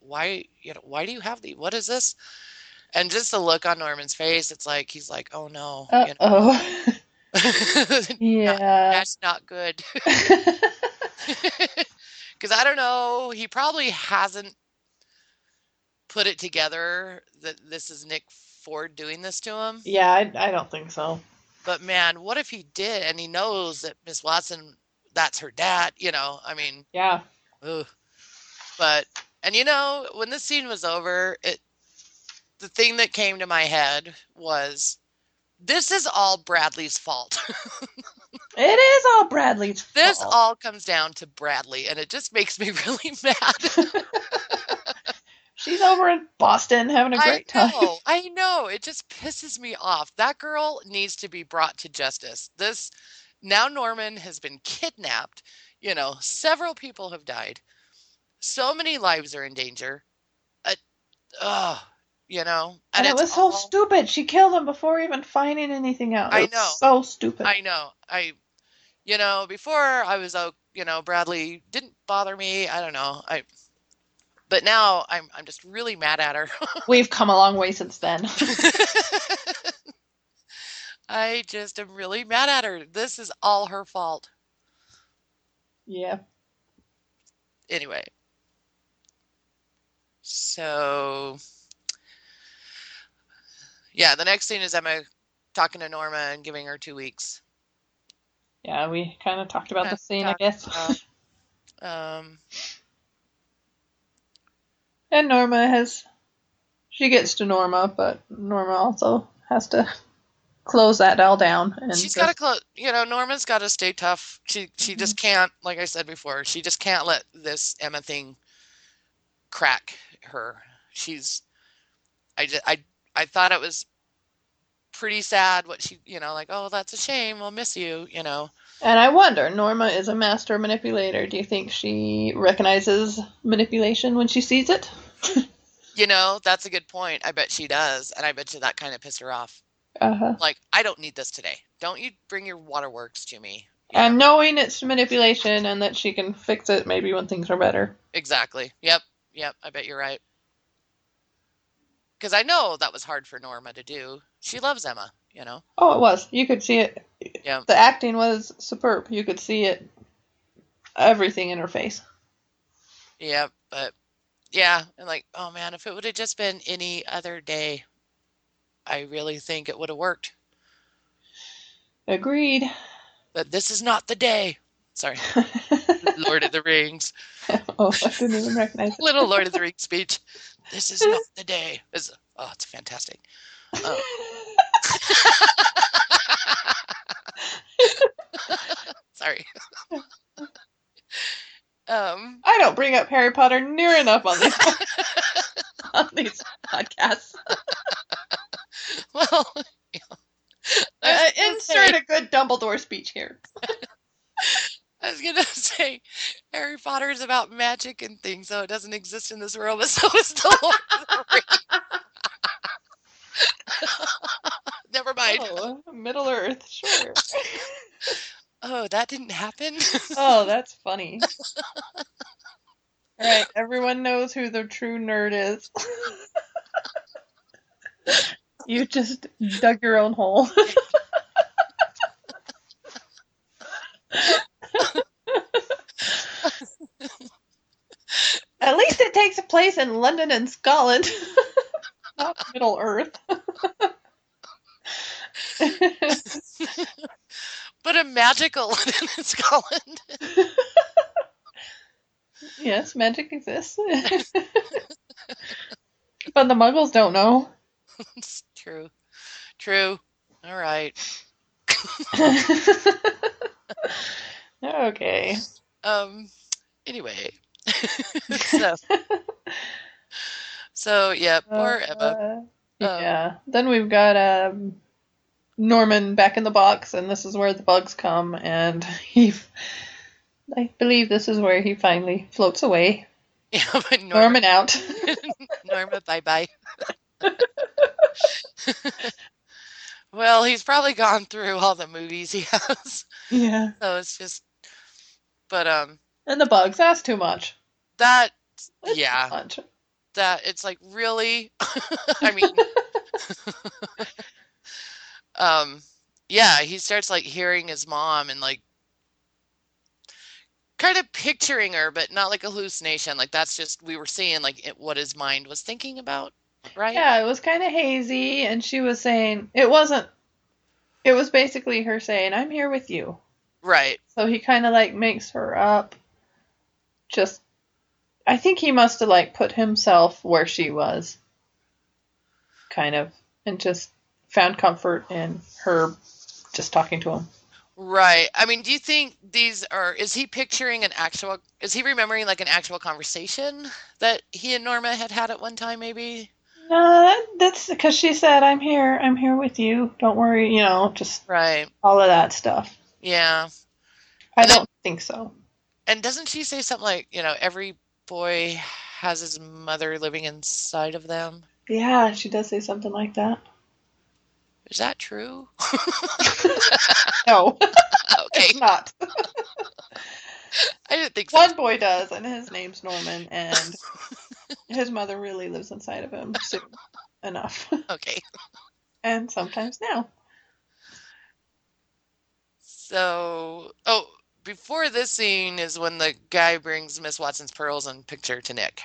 "Why, you know, why do you have the? What is this?" And just the look on Norman's face, it's like he's like, "Oh no, uh you know, [laughs] [laughs] yeah. that's not good." [laughs] [laughs] Because I don't know, he probably hasn't put it together that this is Nick Ford doing this to him. yeah, I, I don't think so. But man, what if he did and he knows that Miss Watson, that's her dad? You know, I mean, Yeah. ugh. But, and you know, when this scene was over, it, the thing that came to my head was this is all Bradley's fault. [laughs] It is all Bradley's fault. this fault. all comes down to Bradley, and it just makes me [laughs] really mad. [laughs] She's over in Boston having a great time. know, I know. It just pisses me off. That girl needs to be brought to justice. This now Norman has been kidnapped. You know, several people have died. So many lives are in danger. Uh, ugh, you know, And, it it's was so all- stupid. She killed him before even finding anything out. I know. So stupid. I know. I, you know, before I was, oh, you know, Bradley didn't bother me. I don't know. I, but now I'm, I'm just really mad at her. [laughs] We've come a long way since then. [laughs] I just am really mad at her. This is all her fault. yeah. anyway. So yeah, the next scene is Emma talking to Norma and giving her two weeks. Yeah, we kind of talked about the scene, I guess. [laughs] Um, and Norma has. She gets to Norma, but Norma also has to close that all down. And she's got to close. You know, Norma's got to stay tough. She she just can't, like I said before, she just can't let this Emma thing crack her. She's. I just, I I thought it was pretty sad what she you know like oh that's a shame we'll miss you you know And I wonder, Norma is a master manipulator. Do you think she recognizes manipulation when she sees it? [laughs] you know that's a good point i bet she does and i bet you that kind of pissed her off Uh-huh. like i don't need this today don't you bring your waterworks to me You And know? knowing it's manipulation and that she can fix it maybe when things are better. exactly yep yep i bet you're right because i know that was hard for norma to do she loves emma you know Oh, it was. You could see it. Yeah. The acting was superb. You could see it. Everything in her face. Yep, but yeah, and like, oh man, if it would have just been any other day, I really think it would have worked. Agreed. But this is not the day. Sorry, [laughs] Lord of the Rings, [laughs] oh, I didn't even recognize it. [laughs] little Lord of the Rings speech. This is not the day. It's, oh, it's fantastic. Oh. [laughs] Sorry. um, I don't bring up Harry Potter near enough on these [laughs] on these podcasts. [laughs] well, yeah. Uh, insert a good Dumbledore speech here. I was gonna [laughs] say Harry Potter is about magic and things, so it doesn't exist in this world, but [laughs] so is the Lord of the Rings. [laughs] Never mind. Oh, Middle Earth, sure. Oh, that didn't happen. Oh, that's funny. All right, everyone knows who the true nerd is. you just dug your own hole. At least it takes place in London and Scotland, [laughs] not Middle Earth. [laughs] but a magical one in Scotland. [laughs] yes, magic exists. but the muggles don't know. It's true. True. All right. okay. Um anyway. So So yeah, poor Emma. Uh, yeah. Then we've got um, Norman back in the box, and this is where the bugs come, and he. I believe this is where he finally floats away. [laughs] Yeah, but Norma, Norman out. [laughs] Norma bye bye. [laughs] well, he's probably gone through all the movies he has. yeah. So it's just but um And the bugs. That's too much. that That's yeah, Too much. that it's like really [laughs] I mean [laughs] um yeah, he starts like hearing his mom and like kind of picturing her, but not like a hallucination. Like that's just we were seeing like it, what his mind was thinking about, right? Yeah, it was kind of hazy, and she was saying it wasn't. It was basically her saying, "I'm here with you." Right. So he kind of like makes her up. Just, I think he must have like put himself where she was, kind of, and just found comfort in her just talking to him. Right. I mean, do you think these are, is he picturing an actual, is he remembering like an actual conversation that he and Norma had had at one time, maybe? No, that, that's because she said, "I'm here. I'm here with you. Don't worry." You know, just Right. all of that stuff. Yeah. I And don't think so. And doesn't she say something like, you know, every boy has his mother living inside of them? Yeah, she does say something like that. Is that true? [laughs] No, [laughs] okay. it's not. [laughs] I didn't think so. One boy does, and his name's Norman, and his mother really lives inside of him soon enough, Okay. and sometimes now. So, oh, before this scene is when the guy brings Miss Watson's pearls and picture to Nick.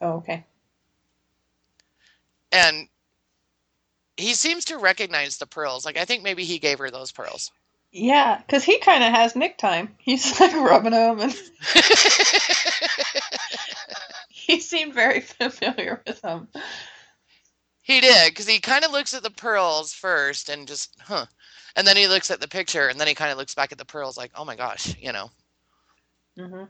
Oh, okay. And he seems to recognize the pearls. Like I think maybe he gave her those pearls. Yeah, because he kind of has Nick time. He's [laughs] like rubbing them, and [laughs] [laughs] he seemed very familiar with them. he did because he kind of looks at the pearls first and just huh, and then he looks at the picture and then he kind of looks back at the pearls like oh my gosh, you know. Mm-hmm.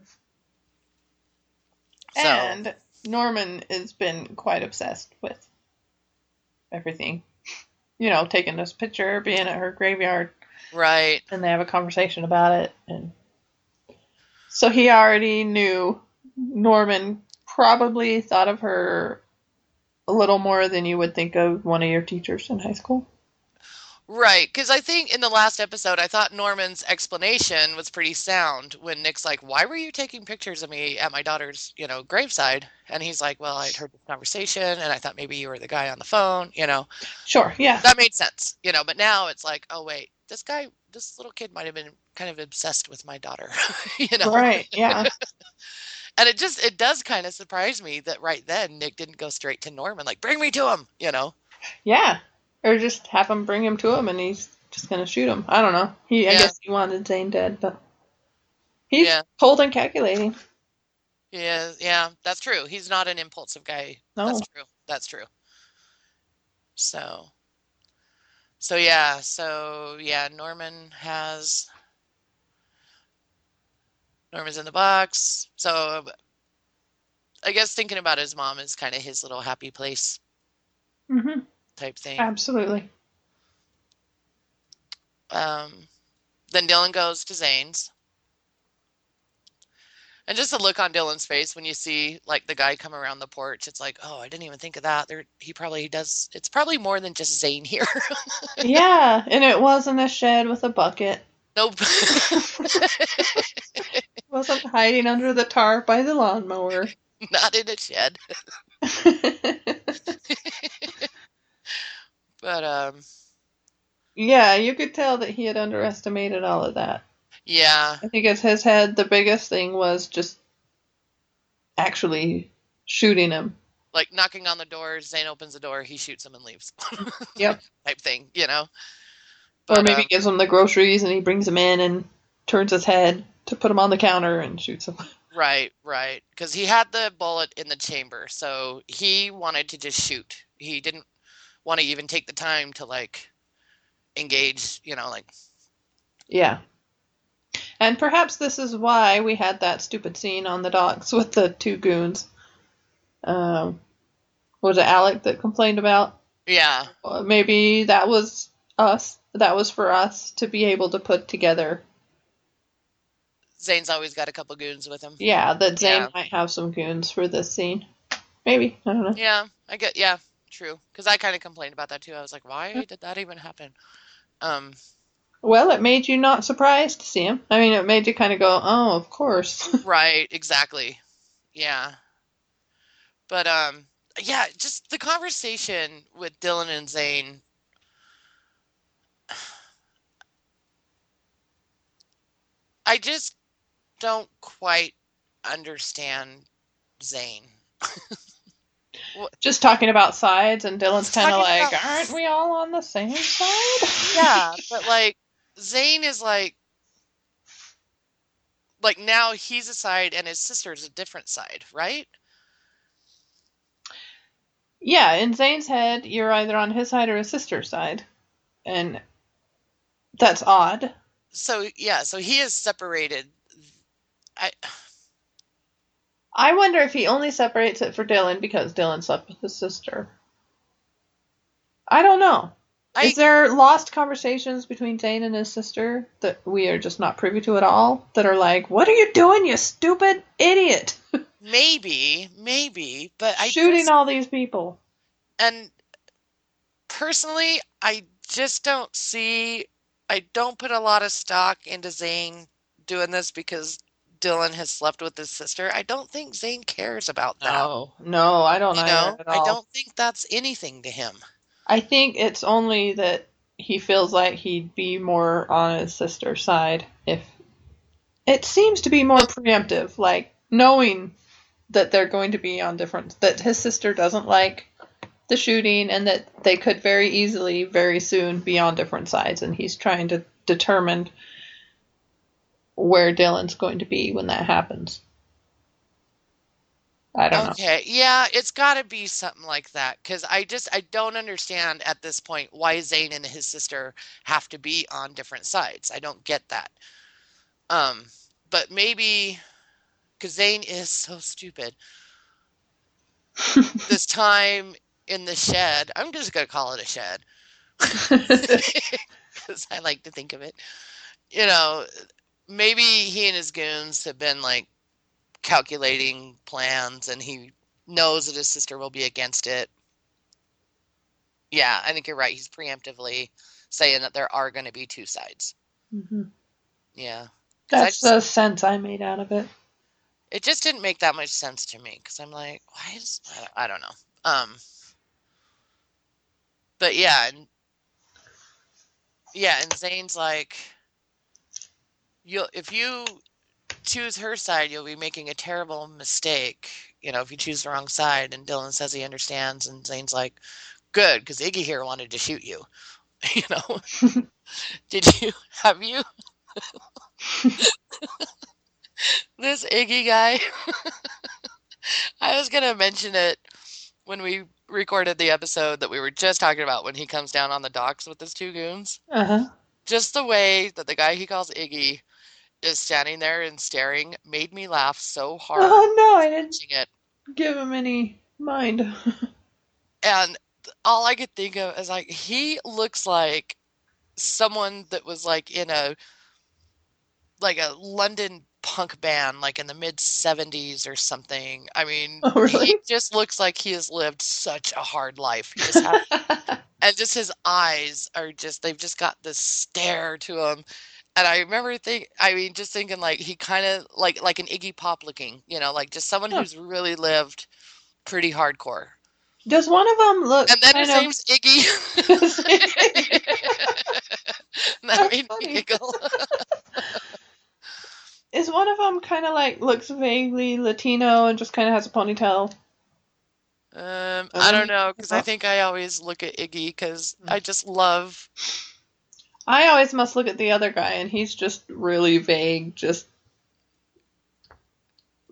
So And Norman has been quite obsessed with everything. You know, taking this picture, being at her graveyard, right, and they have a conversation about it. And so he already knew Norman probably thought of her a little more than you would think of one of your teachers in high school. Right, because I think in the last episode I thought Norman's explanation was pretty sound when Nick's like, "Why were you taking pictures of me at my daughter's, you know, graveside?" And he's like, "Well, I'd heard this conversation and I thought maybe you were the guy on the phone, you know." Sure, yeah. that made sense, you know. But now it's like, oh wait, this guy, this little kid might have been kind of obsessed with my daughter, [laughs] you know. Right, yeah. [laughs] And it just it does kind of surprise me that right then Nick didn't go straight to Norman, like bring me to him, you know. Yeah. Or just have him bring him to him and he's just gonna shoot him. I don't know. He I guess he wanted Zane dead, but he's Yeah. cold and calculating. Yeah, yeah, that's true. He's not an impulsive guy. No. That's true. That's true. So, so yeah, so yeah, Norman has Norman's in the box. So, I guess thinking about his mom is kind of his little happy place Mm-hmm. Type thing. Absolutely. Um, then Dylan goes to Zane's. And just the look on Dylan's face when you see like the guy come around the porch, it's like, oh, I didn't even think of that. There, he probably does. It's probably more than just Zane here. [laughs] yeah, and it was in a shed with a bucket. nope. [laughs] Wasn't hiding under the tarp by the lawnmower. [laughs] Not in a shed. But um, yeah, you could tell that he had underestimated all of that. yeah, I think as his head, the biggest thing was just actually shooting him. like knocking on the door. Zane opens the door, he shoots him and leaves. [laughs] Yep. type thing, you know. or maybe um, gives him the groceries and he brings him in and turns his head to put him on the counter and shoots him. [laughs] Right, right. Because he had the bullet in the chamber, so he wanted to just shoot. He didn't want to even take the time to like engage, you know, like Yeah. And perhaps this is why we had that stupid scene on the docks with the two goons. Um, was it Alec that complained about? yeah, Maybe that was us. That was for us to be able to put together. Zane's always got a couple goons with him. Yeah, that Zane Yeah. might have some goons for this scene. Maybe. I don't know. Yeah, I get yeah, true. Because I kind of complained about that too. I was like, why did that even happen? Um, Well, it made you not surprised to see him. I mean, it made you kind of go, oh, of course. [laughs] right, exactly. Yeah. But um yeah, just the conversation with Dylan and Zane [sighs] I just don't quite understand Zane. [laughs] [laughs] Just talking about sides, and Dylan's kind of like, about- aren't we all on the same side? [laughs] Yeah, but like Zane is like like now he's a side and his sister's a different side, right? Yeah, in Zane's head, you're either on his side or his sister's side. And that's odd. So yeah, so he is separated. I I wonder if he only separates it for Dylan because Dylan slept with his sister. I don't know. I Is there lost conversations between Zane and his sister that we are just not privy to at all? That are like, what are you doing, you stupid idiot? [laughs] maybe, maybe, but I Shooting just, all these people. and personally, I just don't see. I don't put a lot of stock into Zane doing this because Dylan has slept with his sister. I don't think Zane cares about that. No, no, I don't You know, I don't think that's anything to him. I think it's only that he feels like he'd be more on his sister's side if it seems to be more preemptive, like knowing that they're going to be on different that his sister doesn't like the shooting and that they could very easily very soon be on different sides and he's trying to determine where Dylan's going to be when that happens. I don't know. Okay, yeah, it's got to be something like that because I just I don't understand at this point why Zane and his sister have to be on different sides. I don't get that. Um, but maybe because Zane is so stupid. [laughs] this time in the shed, I'm just gonna call it a shed [laughs] [laughs] because I like to think of it. You know, maybe he and his goons have been like calculating plans and he knows that his sister will be against it. Yeah, I think you're right. He's preemptively saying that there are going to be two sides. hmm Yeah. That's just- the sense I made out of it. it just didn't make that much sense to me because I'm like, why is I don't, I don't know. Um, but yeah, and yeah, and Zane's like, you'll if you choose her side, you'll be making a terrible mistake. You know, if you choose the wrong side. And Dylan says he understands, and Zane's like, good, because Iggy here wanted to shoot you. [laughs] You know, [laughs] did you have you? [laughs] this Iggy guy. I was gonna mention it when we recorded the episode that we were just talking about when he comes down on the docks with his two goons. Uh huh. Just the way that the guy he calls Iggy is standing there and staring made me laugh so oh, hard Oh no, I didn't it. give him any mind. [laughs] And all I could think of is like he looks like someone that was like in a like a London punk band like in the mid 70s or something. I mean, [laughs] Oh, really? he just looks like he has lived such a hard life. Just [laughs] and just his eyes are just they've just got this stare to him. And I remember think I mean just thinking like he kind of like like an Iggy Pop looking, you know, like just someone who's really lived pretty hardcore. Does one of them look And then his of name's Iggy. [laughs] [laughs] that made funny. me giggle. [laughs] Is one of them kind of like looks vaguely Latino and just kind of has a ponytail? Um, I don't know because I think I always look at Iggy because Mm. I just love. I always must look at the other guy, and he's just really vague. Just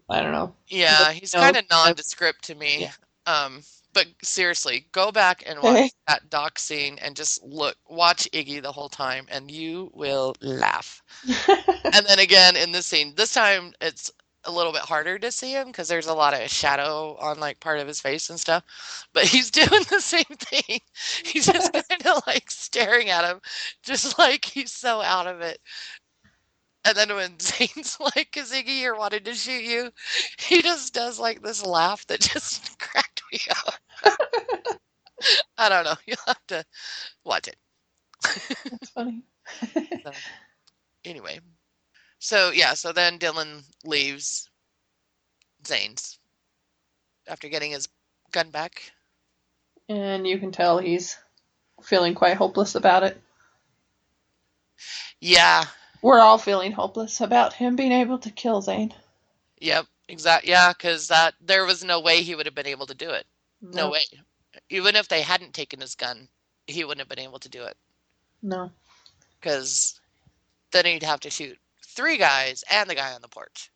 I don't know. Yeah, But, he's you know, kind of nondescript to me. Yeah. Um, but seriously, go back and watch that doc scene and just look, watch Iggy the whole time, and you will laugh. [laughs] And then again in this scene, this time it's a little bit harder to see him because there's a lot of shadow on like part of his face and stuff. But he's [laughs] doing the same thing. He's just [laughs] kind of like staring at him, just like he's so out of it. And then when [laughs] Zane's like, "Cause Iggy here wanted to shoot you," he just does like this laugh that just cracked me up. I don't know. You'll have to watch it. That's funny. So, anyway, so yeah, so then Dylan leaves Zane's after getting his gun back. and you can tell he's feeling quite hopeless about it. Yeah, We're all feeling hopeless about him being able to kill Zane. yep, exactly. Yeah, because that there was no way he would have been able to do it. No way. Even if they hadn't taken his gun, he wouldn't have been able to do it No. because then he'd have to shoot three guys and the guy on the porch.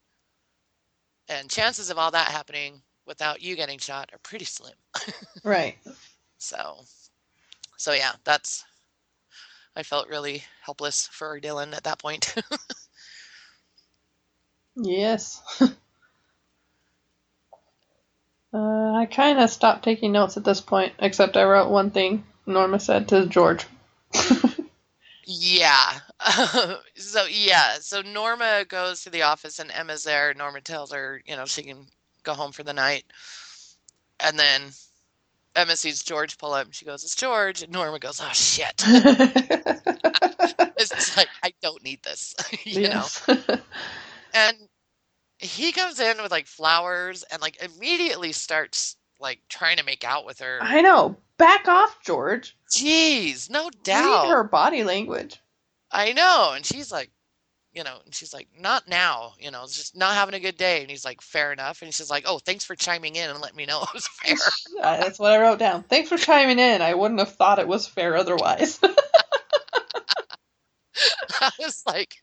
And chances of all that happening without you getting shot are pretty slim. [laughs] Right. So, so yeah, that's. I felt really helpless for Dylan at that point. [laughs] Yes. [laughs] uh, I kind of stopped taking notes at this point, except I wrote one thing Norma said to George. Yeah. [laughs] so yeah, so Norma goes to the office and Emma's there. Norma tells her, you know, she can go home for the night, and then Emma sees George pull up. and She goes, "It's George," and Norma goes, "Oh shit." [laughs] it's like I don't need this, [laughs] you know. And he comes in with like flowers and like immediately starts like trying to make out with her. I know. Back off, George. Jeez, no doubt. Read her body language. I know. And she's like, you know, and she's like, not now, you know, just not having a good day. And he's like, fair enough. And she's like, oh, thanks for chiming in and letting me know it was [laughs] fair. Yeah, that's what I wrote down. Thanks for chiming in. I wouldn't have thought it was fair otherwise. [laughs] [laughs] I was like,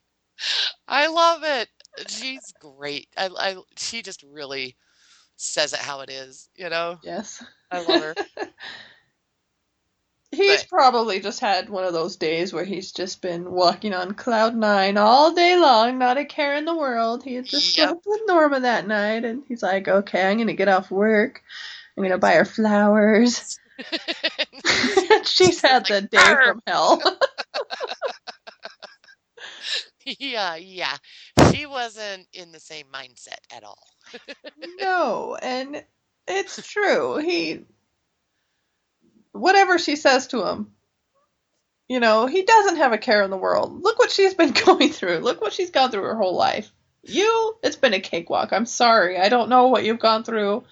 I love it. She's great. I, I, she just really says it how it is, you know? yes. I love her. He's But- probably just had one of those days where he's just been walking on cloud nine all day long, not a care in the world. He had just Yep. slept with Norma that night, and he's like, okay, I'm going to get off work. I'm going to buy her flowers. [laughs] [laughs] She's had the day from hell. [laughs] yeah, yeah. She wasn't in the same mindset at all. no, and it's true. He, whatever she says to him, you know, he doesn't have a care in the world. Look what she's been [laughs] going through. Look what she's gone through her whole life. You, it's been a cakewalk. I'm sorry. I don't know what you've gone through,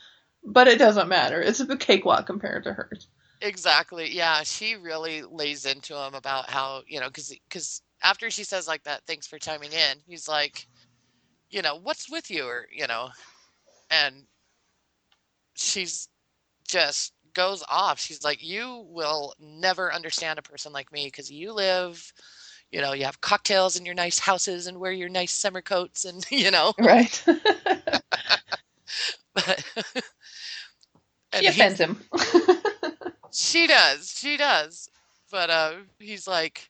but it doesn't matter. It's a cakewalk compared to hers. Exactly. Yeah, she really lays into him about how, you know, cuz cuz after she says like that, thanks for chiming in. He's like, you know, what's with you or, you know, and she's just goes off. She's like, you will never understand a person like me because you live, you know, you have cocktails in your nice houses and wear your nice summer coats and, [laughs] you know, Right. [laughs] but [laughs] and she he- offends him. She does. She does. But uh, he's like,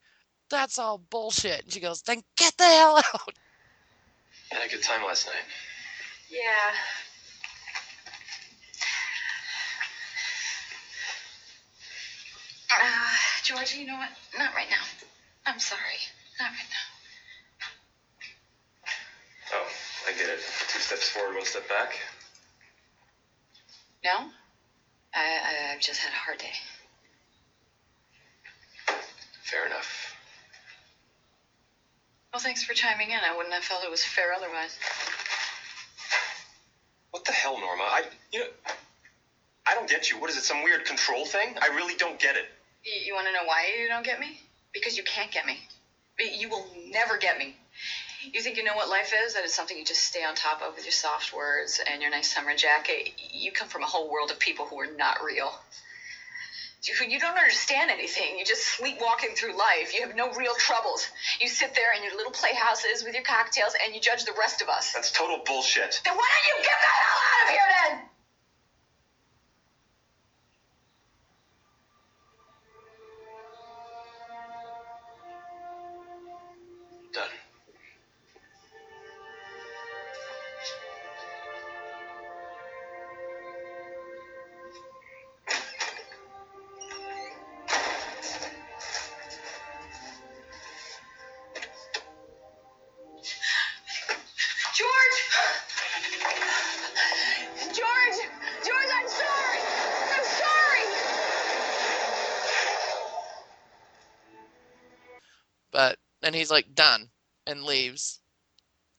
that's all bullshit. And she goes, then get the hell out. I had a good time last night. Yeah. Uh, Georgie, you know what? Not right now. I'm sorry. Not right now. Oh, I get it. Two steps forward, one step back. No? I, I, I've just had a hard day. Fair enough. Well, thanks for chiming in. I wouldn't have felt it was fair otherwise. What the hell, Norma? I, you know, I don't get you. What is it? Some weird control thing? I really don't get it. You, you want to know why you don't get me? Because you can't get me. You will never get me. You think you know what life is? That it's something you just stay on top of with your soft words and your nice summer jacket. You come from a whole world of people who are not real. You, you don't understand anything. You're just sleepwalking through life. You have no real troubles. You sit there in your little playhouses with your cocktails and you judge the rest of us. That's total bullshit. Then why don't you get the hell out of here then?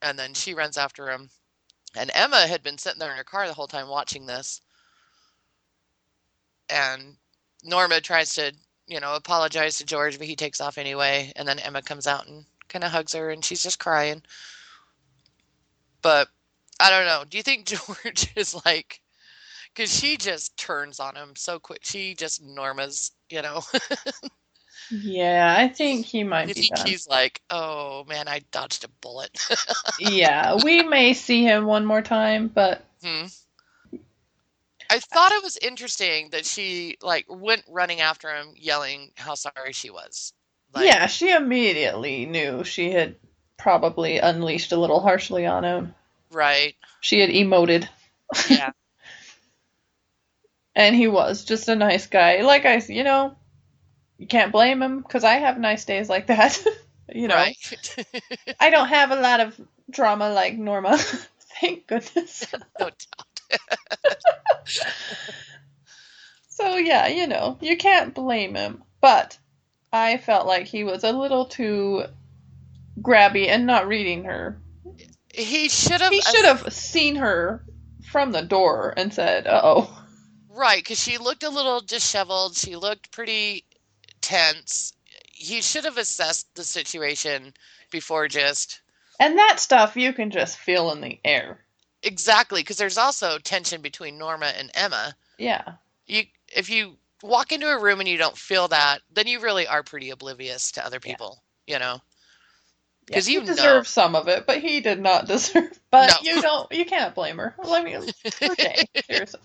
And then she runs after him. And Emma had been sitting there in her car the whole time watching this. And Norma tries to, you know, apologize to George, but he takes off anyway. And then Emma comes out and kind of hugs her, and she's just crying. But I don't know. Do you think [laughs] George is like, because she just turns on him so quick. She just Norma's, you know. [laughs] yeah, I think he I might be think done. he's like, oh man, I dodged a bullet. [laughs] yeah, we may see him one more time, but Hmm. I thought it was interesting that she like went running after him, yelling how sorry she was. Like, yeah, she immediately knew she had probably unleashed a little harshly on him. right. She had emoted, Yeah, [laughs] and he was just a nice guy. Like I, you know, you can't blame him because I have nice days like that. [laughs] you know, right. [laughs] I don't have a lot of drama like Norma. [laughs] Thank goodness. no doubt. So yeah, you know, you can't blame him. But I felt like he was a little too grabby and not reading her. He should have. He should have seen her from the door and said, "Uh oh." Right, because she looked a little disheveled. She looked pretty tense. He should have assessed the situation before just And that stuff you can just feel in the air. Exactly, because there's also tension between Norma and Emma. Yeah. You if you walk into a room and you don't feel that, then you really are pretty oblivious to other Yeah. people, you know. Yeah, 'Cause he deserves some of it, but he did not [laughs] deserve. But No. you don't, you can't blame her. Let me, [laughs] seriously.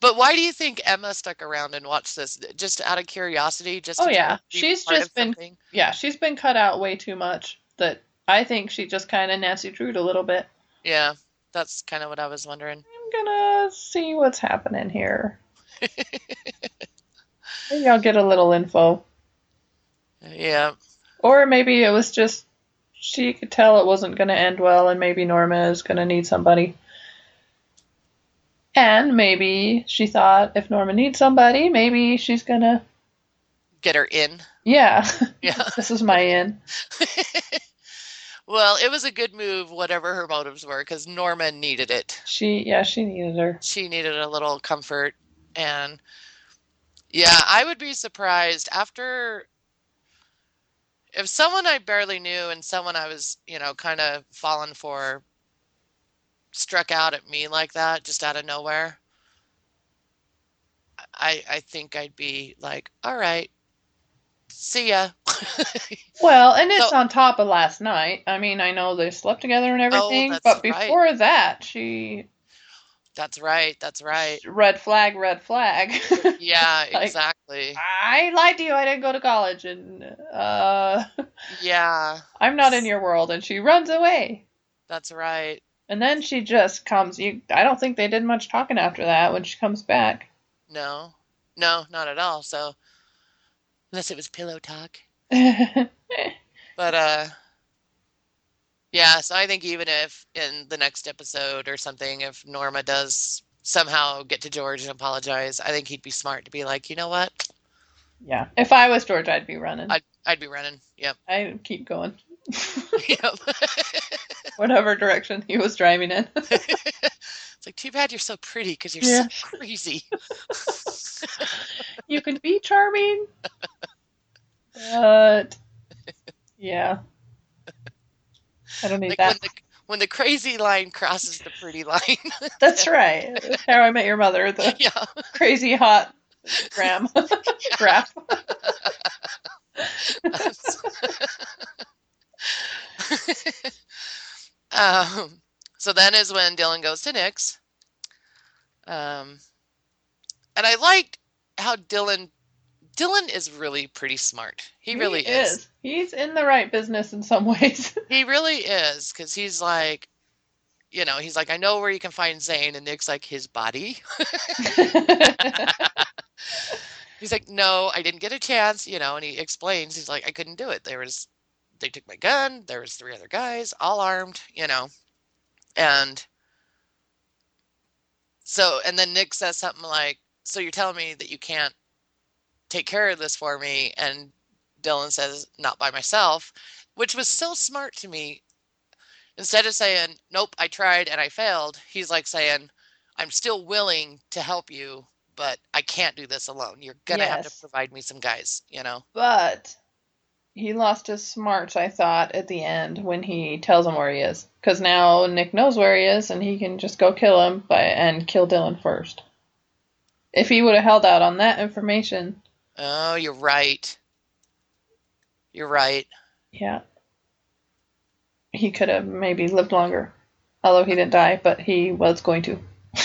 But why do you think Emma stuck around and watched this? Just out of curiosity, just Oh, yeah. She's just been- something? Yeah, she's been cut out way too much. That I think she just kind of Nancy Drewed a little bit. Yeah, that's kind of what I was wondering. I'm gonna see what's happening here. [laughs] Maybe I'll get a little info, Yeah, or maybe it was just she could tell it wasn't gonna end well, and maybe Norma is gonna need somebody. And maybe she thought if Norma needs somebody, maybe she's gonna, get her in. yeah, [laughs] Yeah. [laughs] this is my in. [laughs] well, it was a good move, whatever her motives were, because Norma needed it. She, yeah, she needed her. She needed a little comfort, and yeah, I would be surprised after if someone I barely knew and someone I was, you know, kind of fallen for struck out at me like that just out of nowhere. I I think I'd be like, all right, see ya. [laughs] Well, and it's So- on top of last night. I mean, I know they slept together and oh, everything, that's but right. before that, she That's right. That's right. red flag, red flag. Yeah, [laughs] Like- exactly. I lied to you. I didn't go to college, and uh, [laughs] Yeah, I'm not in your world. And she runs away. that's right. And then she just comes. You, I don't think they did much talking after that when she comes back. No, no, not at all. So, unless it was pillow talk. [laughs] But, uh, yeah, so I think even if in the next episode or something, if Norma does somehow get to George and apologize, I think he'd be smart to be like, you know what? yeah. If I was George, I'd be running. I'd, I'd be running. Yep. I'd keep going. [laughs] [laughs] Yep. Whatever direction he was driving in. [laughs] it's like, too bad you're so pretty because you're Yeah. so crazy. you can be charming, but yeah, I don't need Like when that. the when the crazy line crosses the pretty line. [laughs] That's [laughs] right. How I Met Your Mother, the [laughs] yeah. crazy hot gram graph. um, so then is when Dylan goes to Nick's. Um, and I liked how Dylan Dylan is really pretty smart. He really is. He's in the right business in some [laughs] ways. He really is because he's like, you know, he's like, I know where you can find Zane, and Nick's like, his body. [laughs] He's like, no, I didn't get a chance, you know, and he explains, he's like, I couldn't do it. There was, they took my gun, there was three other guys, all armed, you know, and so, and then Nick says something like, so you're telling me that you can't take care of this for me? And Dylan says, not by myself, which was so smart to me. Instead of saying, nope, I tried and I failed, he's like saying, I'm still willing to help you, but I can't do this alone. You're gonna have to provide me some guys, you know? but he lost his smarts, I thought, at the end when he tells him where he is. Because now Nick knows where he is, and he can just go kill him by and kill Dylan first. If he would have held out on that information, Oh, you're right. You're right. yeah, he could have maybe lived longer. Although he didn't die, but he was going to. [laughs]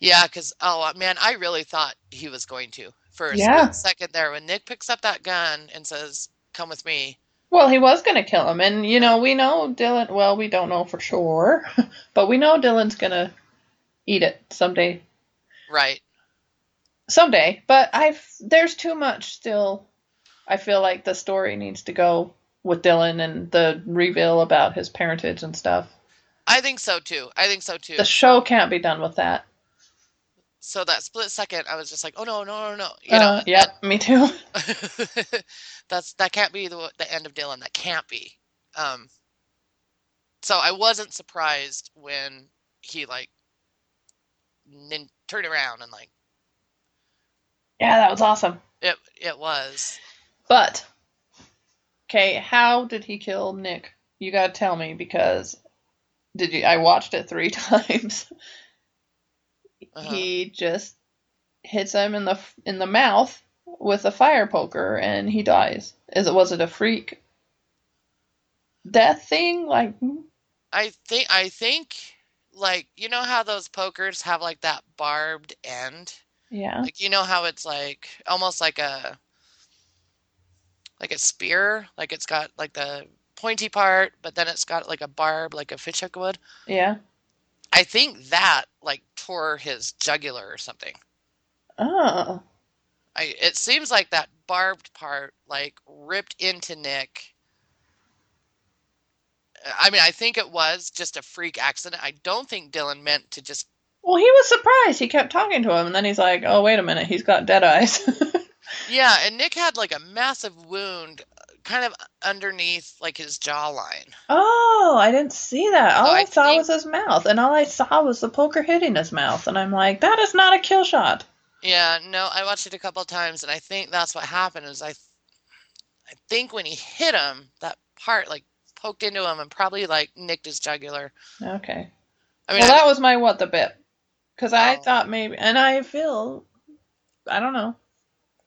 Yeah, because oh uh, man, I really thought he was going to for a Yeah. second there when Nick picks up that gun and says, "Come with me." Well, he was going to kill him, and you know we know Dylan. Well, we don't know for sure, [laughs] but we know Dylan's going to eat it someday. Right. Someday, but I've there's too much still. I feel like the story needs to go with Dylan and the reveal about his parentage and stuff. I think so too. I think so too. The show can't be done with that. So that split second, I was just like, "Oh no, no, no, no!" You Uh, know, yep, me too. [laughs] [laughs] that's that can't be the the end of Dylan. That can't be. Um. So I wasn't surprised when he like nin- turned around and like Yeah, that was awesome. it. It was But okay, how did he kill Nick? you gotta tell me because did you? I watched it three [laughs] times. Uh-huh. He just hits him in the in the mouth with a fire poker, and he dies. Is it was it a freak death thing? Like, I think I think like you know how those pokers have like that barbed end? Yeah, Like you know how it's like almost like a like a spear, like it's got like the pointy part, but then it's got like a barb like a fishhook would. yeah. I think that like tore his jugular or something. Oh, I it seems like that barbed part like ripped into Nick. I mean, I think it was just a freak accident. I don't think Dylan meant to just well, he was surprised. He kept talking to him, and then he's like, "Oh, wait a minute, he's got dead eyes." [laughs] Yeah, and Nick had like a massive wound kind of underneath like his jawline. oh, I didn't see that. All So I, I saw think- was his mouth, and all I saw was the poker hitting his mouth, and I'm like, "That is not a kill shot." Yeah, no, I watched it a couple of times and I think that's what happened is I I think when he hit him, that part like poked into him and probably like nicked his jugular. Okay. I mean, well, that was my what the bit, because I Oh. thought maybe, and I feel, I don't know,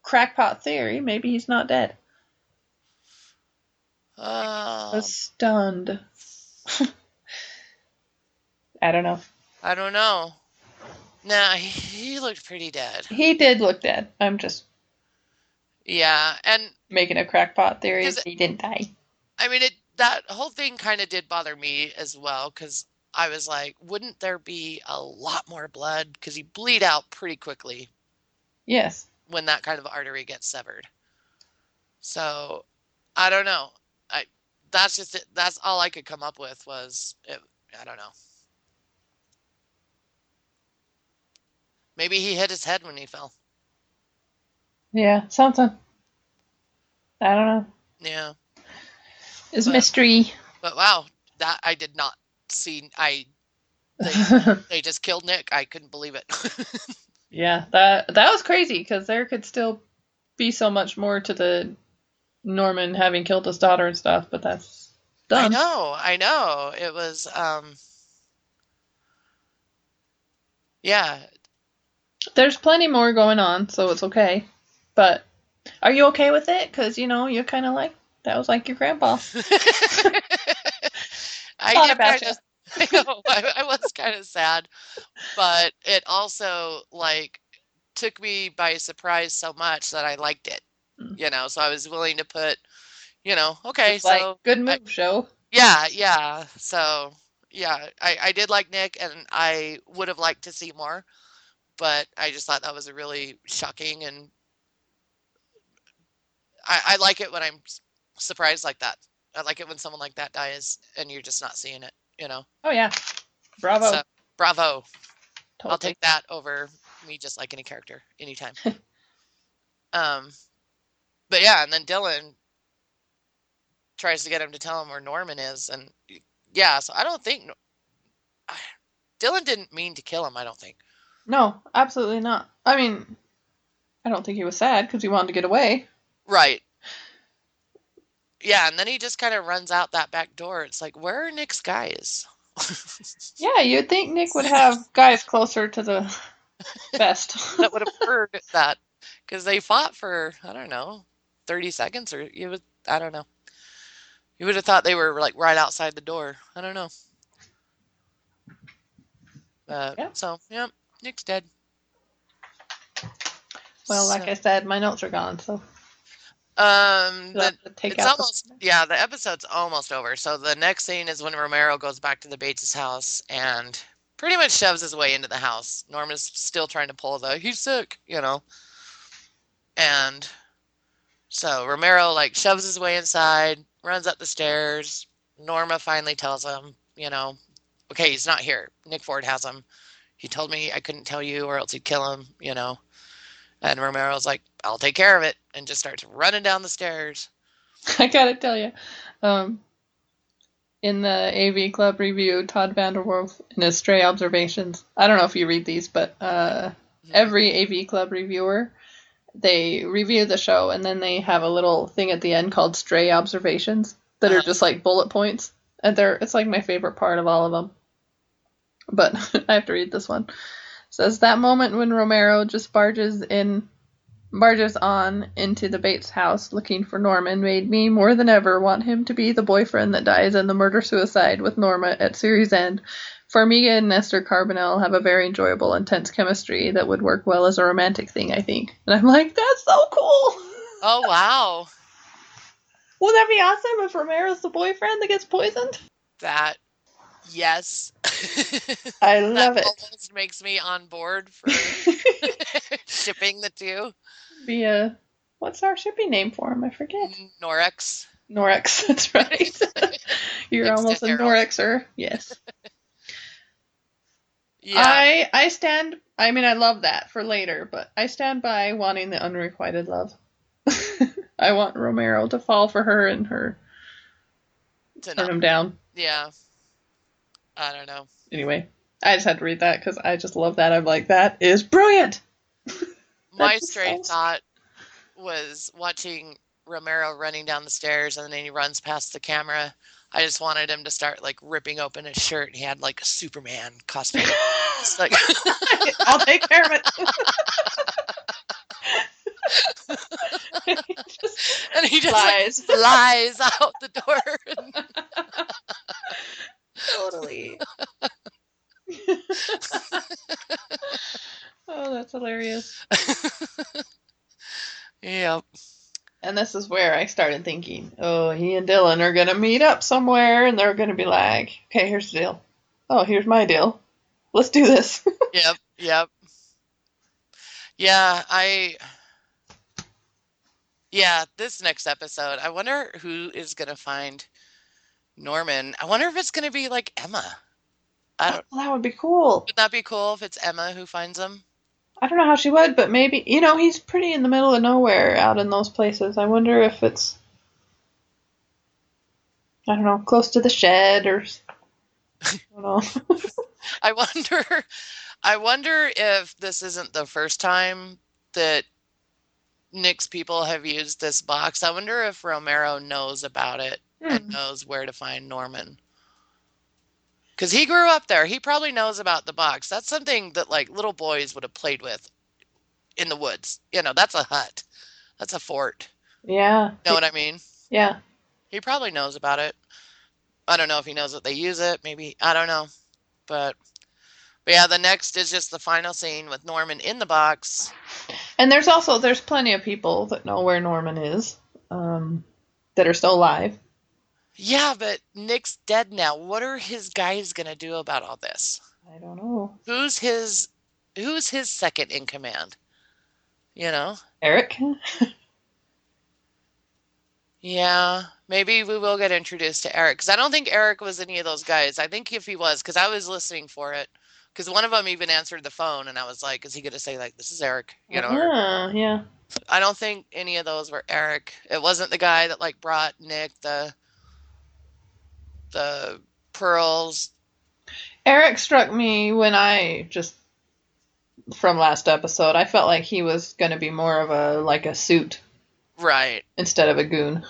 crackpot theory. Maybe he's not dead. I uh, was stunned. [laughs] I don't know. I don't know. Nah, he, he looked pretty dead. He did look dead. I'm just Yeah, and making a crackpot theory. He didn't die. I mean it that whole thing kind of did bother me as well cuz I was like, wouldn't there be a lot more blood cuz you bleed out pretty quickly Yes. when that kind of artery gets severed. So, I don't know. I that's just it. That's all I could come up with was it, I don't know. Maybe he hit his head when he fell. Yeah. Something. I don't know. Yeah. It's But- mystery. But wow, that I did not see I they, [laughs] they just killed Nick. I couldn't believe it. [laughs] yeah. That that was crazy because there could still be so much more to the Norman having killed his daughter and stuff, but that's done. I know, I know. It was um Yeah, There's plenty more going on, so it's okay. But are you okay with it? Because you know you're kind of like that was like your grandpa. [laughs] I Thought did about kind of [laughs] I know I, I was kind of sad, but it also like took me by surprise so much that I liked it. Mm. You know, so I was willing to put, you know, okay, like so good move, show. yeah, yeah. So yeah, I, I did like Nick and I would have liked to see more, but I just thought that was a really shocking and I, I like it when I'm surprised like that. I like it when someone like that dies and you're just not seeing it, you know. Oh yeah, bravo. So bravo. I'll take that over me just like any character anytime. [laughs] um, but yeah, and then Dylan tries to get him to tell him where Norman is, and yeah, so I don't think Dylan didn't mean to kill him. I don't think. No, absolutely not. I mean, I don't think he was sad because he wanted to get away. Right. Yeah, and then he just kind of runs out that back door. It's like, where are Nick's guys? [laughs] Yeah, you'd think Nick would have guys closer to the [laughs] best. that would have heard that because they fought for I don't know, thirty seconds or you would I don't know. You would have thought they were like right outside the door. I don't know. Uh, Yeah. So yeah, Nick's dead. well, like I said, my notes are gone, so Um, the, have to take it's the- almost yeah, the episode's almost over. So the next scene is when Romero goes back to the Bates' house and pretty much shoves his way into the house. Norma's still trying to pull the he's sick, you know. And so Romero like shoves his way inside, runs up the stairs. Norma finally tells him, you know, okay, he's not here. Nick Ford has him. He told me I couldn't tell you or else he'd kill him, you know. And Romero's like, I'll take care of it, and just starts running down the stairs. [laughs] I gotta tell you, um, in the AV Club review, Todd VanDerWerff in his Stray Observations. I don't know if you read these, but uh, every AV Club reviewer, they review the show and then they have a little thing at the end called Stray Observations that are Uh-huh. just like bullet points. and they're it's like my favorite part of all of them. But [laughs] I have to read this one. It says that moment when Romero just barges in, barges on into the Bates house looking for Norman made me more than ever want him to be the boyfriend that dies in the murder suicide with Norma at series end. Farmiga and Nestor Carbonell have a very enjoyable, intense chemistry that would work well as a romantic thing, I think. And I'm like, that's so cool. Oh wow, [laughs] Wouldn't that be awesome if Romero's the boyfriend that gets poisoned? that yes. I [laughs] love that it. almost makes me on board for [laughs] shipping the two. Be a what's our shipping name for him? I forget. Norex. Norex. [laughs] That's right. [laughs] You're Next almost a. Norexer. Yes. [laughs] Yeah. I I stand. I mean, I love that for later, but I stand by wanting the unrequited love. I want Romero to fall for her and her to turn not- him down. yeah. I don't know. Anyway, I just had to read that because I just love that. I'm like, that is brilliant. My stray thought was watching Romero running down the stairs and then he runs past the camera. I just wanted him to start like ripping open his shirt he had like a Superman costume. It's like [laughs] I'll take care of it. [laughs] And he just like, flies. flies out the door. totally. [laughs] oh, that's hilarious. [laughs] yep. And this is where I started thinking, oh, he and Dylan are gonna meet up somewhere, and they're gonna be like, okay, here's the deal. Oh, here's my deal. Let's do this. [laughs] Yep. Yep. Yeah, I Yeah, this next episode, I wonder who is gonna find Norman. I wonder if it's gonna be like Emma. I oh, don't well, that would be cool. would that be cool if it's Emma who finds him? I don't know how she would, but maybe you know he's pretty in the middle of nowhere out in those places. I wonder if it's I don't know close to the shed or I don't know. [laughs] I wonder I wonder if this isn't the first time that Nick's people have used this box. I wonder if Romero knows about it and Hmm. knows where to find Norman. Because he grew up there. He probably knows about the box. That's something that like little boys would have played with in the woods. You know, that's a hut. That's a fort. yeah, Know what I mean? yeah. He probably knows about it. I don't know if he knows that they use it. Maybe I don't know. But but yeah, the next is just the final scene with Norman in the box. And there's also there's plenty of people that know where Norman is, um, that are still alive. Yeah, but Nick's dead now. What are his guys gonna do about all this? I don't know. Who's his who's his second in command? You know? Eric. [laughs] Yeah, maybe we will get introduced to Eric because I don't think Eric was any of those guys. I think if he was, because I was listening for it, because one of them even answered the phone, and I was like, "Is he going to say like this is Eric?" You know? or- Ah, yeah. I don't think any of those were Eric. It wasn't the guy that like brought Nick the the pearls. Eric struck me when I just from last episode. I felt like he was going to be more of a like a suit Right. instead of a goon.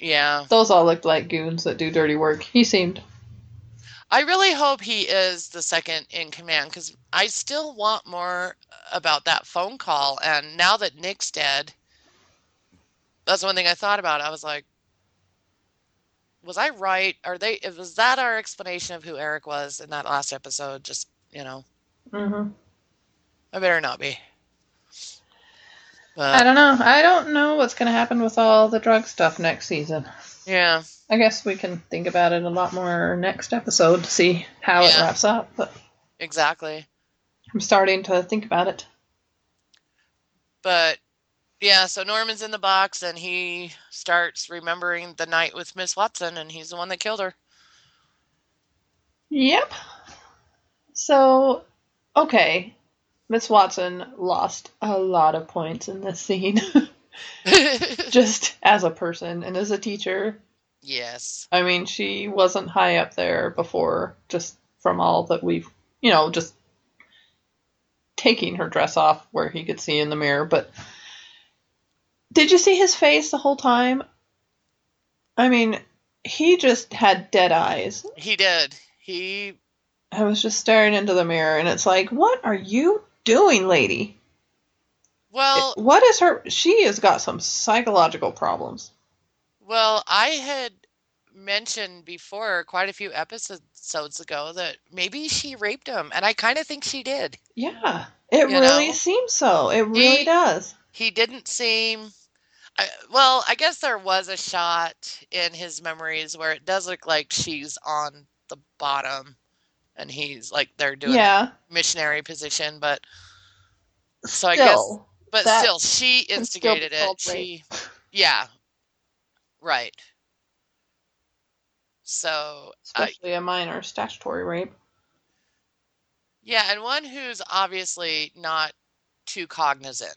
Yeah. Those all looked like goons that do dirty work. He seemed. I really hope he is the second in command because I still want more about that phone call. And now that Nick's dead, that's one thing I thought about. I was like, was I right? Are they? Was that our explanation of who Eric was in that last episode? Just you know, hmm I better not be. I don't know. I don't know what's going to happen with all the drug stuff next season. yeah, I guess we can think about it a lot more next episode to see how it wraps up. But exactly. I'm starting to think about it. But yeah, so Norman's in the box and he starts remembering the night with Miss Watson, and he's the one that killed her. Yep. So, okay. Miss Watson lost a lot of points in this scene, [laughs] [laughs] just as a person and as a teacher. yes. I mean, she wasn't high up there before, just from all that we've, you know, just taking her dress off where he could see in the mirror. But did you see his face the whole time? I mean, he just had dead eyes. He did. He I was just staring into the mirror, and it's like, what are you doing, lady? well, What is her? She has got some psychological problems. well, I had mentioned before quite a few episodes ago that maybe she raped him, and I kind of think she did. Yeah, it You really know? seems so. It really He- does. He didn't seem. I, well, I guess there was a shot in his memories where it does look like she's on the bottom, and he's like they're doing Yeah, missionary position, but so I guess, but that still, she can still instigated it. She, [laughs] yeah, right. So, especially a minor statutory rape. yeah, and one who's obviously not too cognizant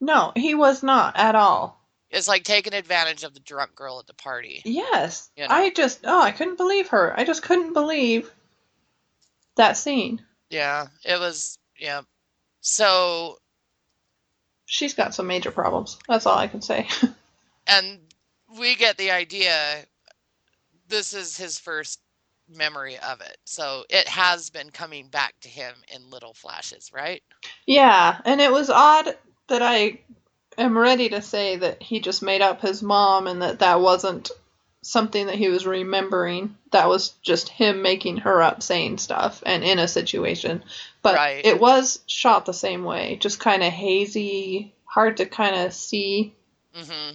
No, he was not at all. It's like taking advantage of the drunk girl at the party. Yes, You know. I just oh, I couldn't believe her. I just couldn't believe that scene. Yeah, it was, yeah. So, She's got some major problems. That's all I can say. [laughs] and we get the idea this is his first memory of it. So it has been coming back to him in little flashes, right? yeah, and it was odd that I am ready to say that he just made up his mom and that that wasn't something that he was remembering. That was just him making her up saying stuff and in a situation. But Right. it was shot the same way, just kind of hazy, hard to kind of see. hmm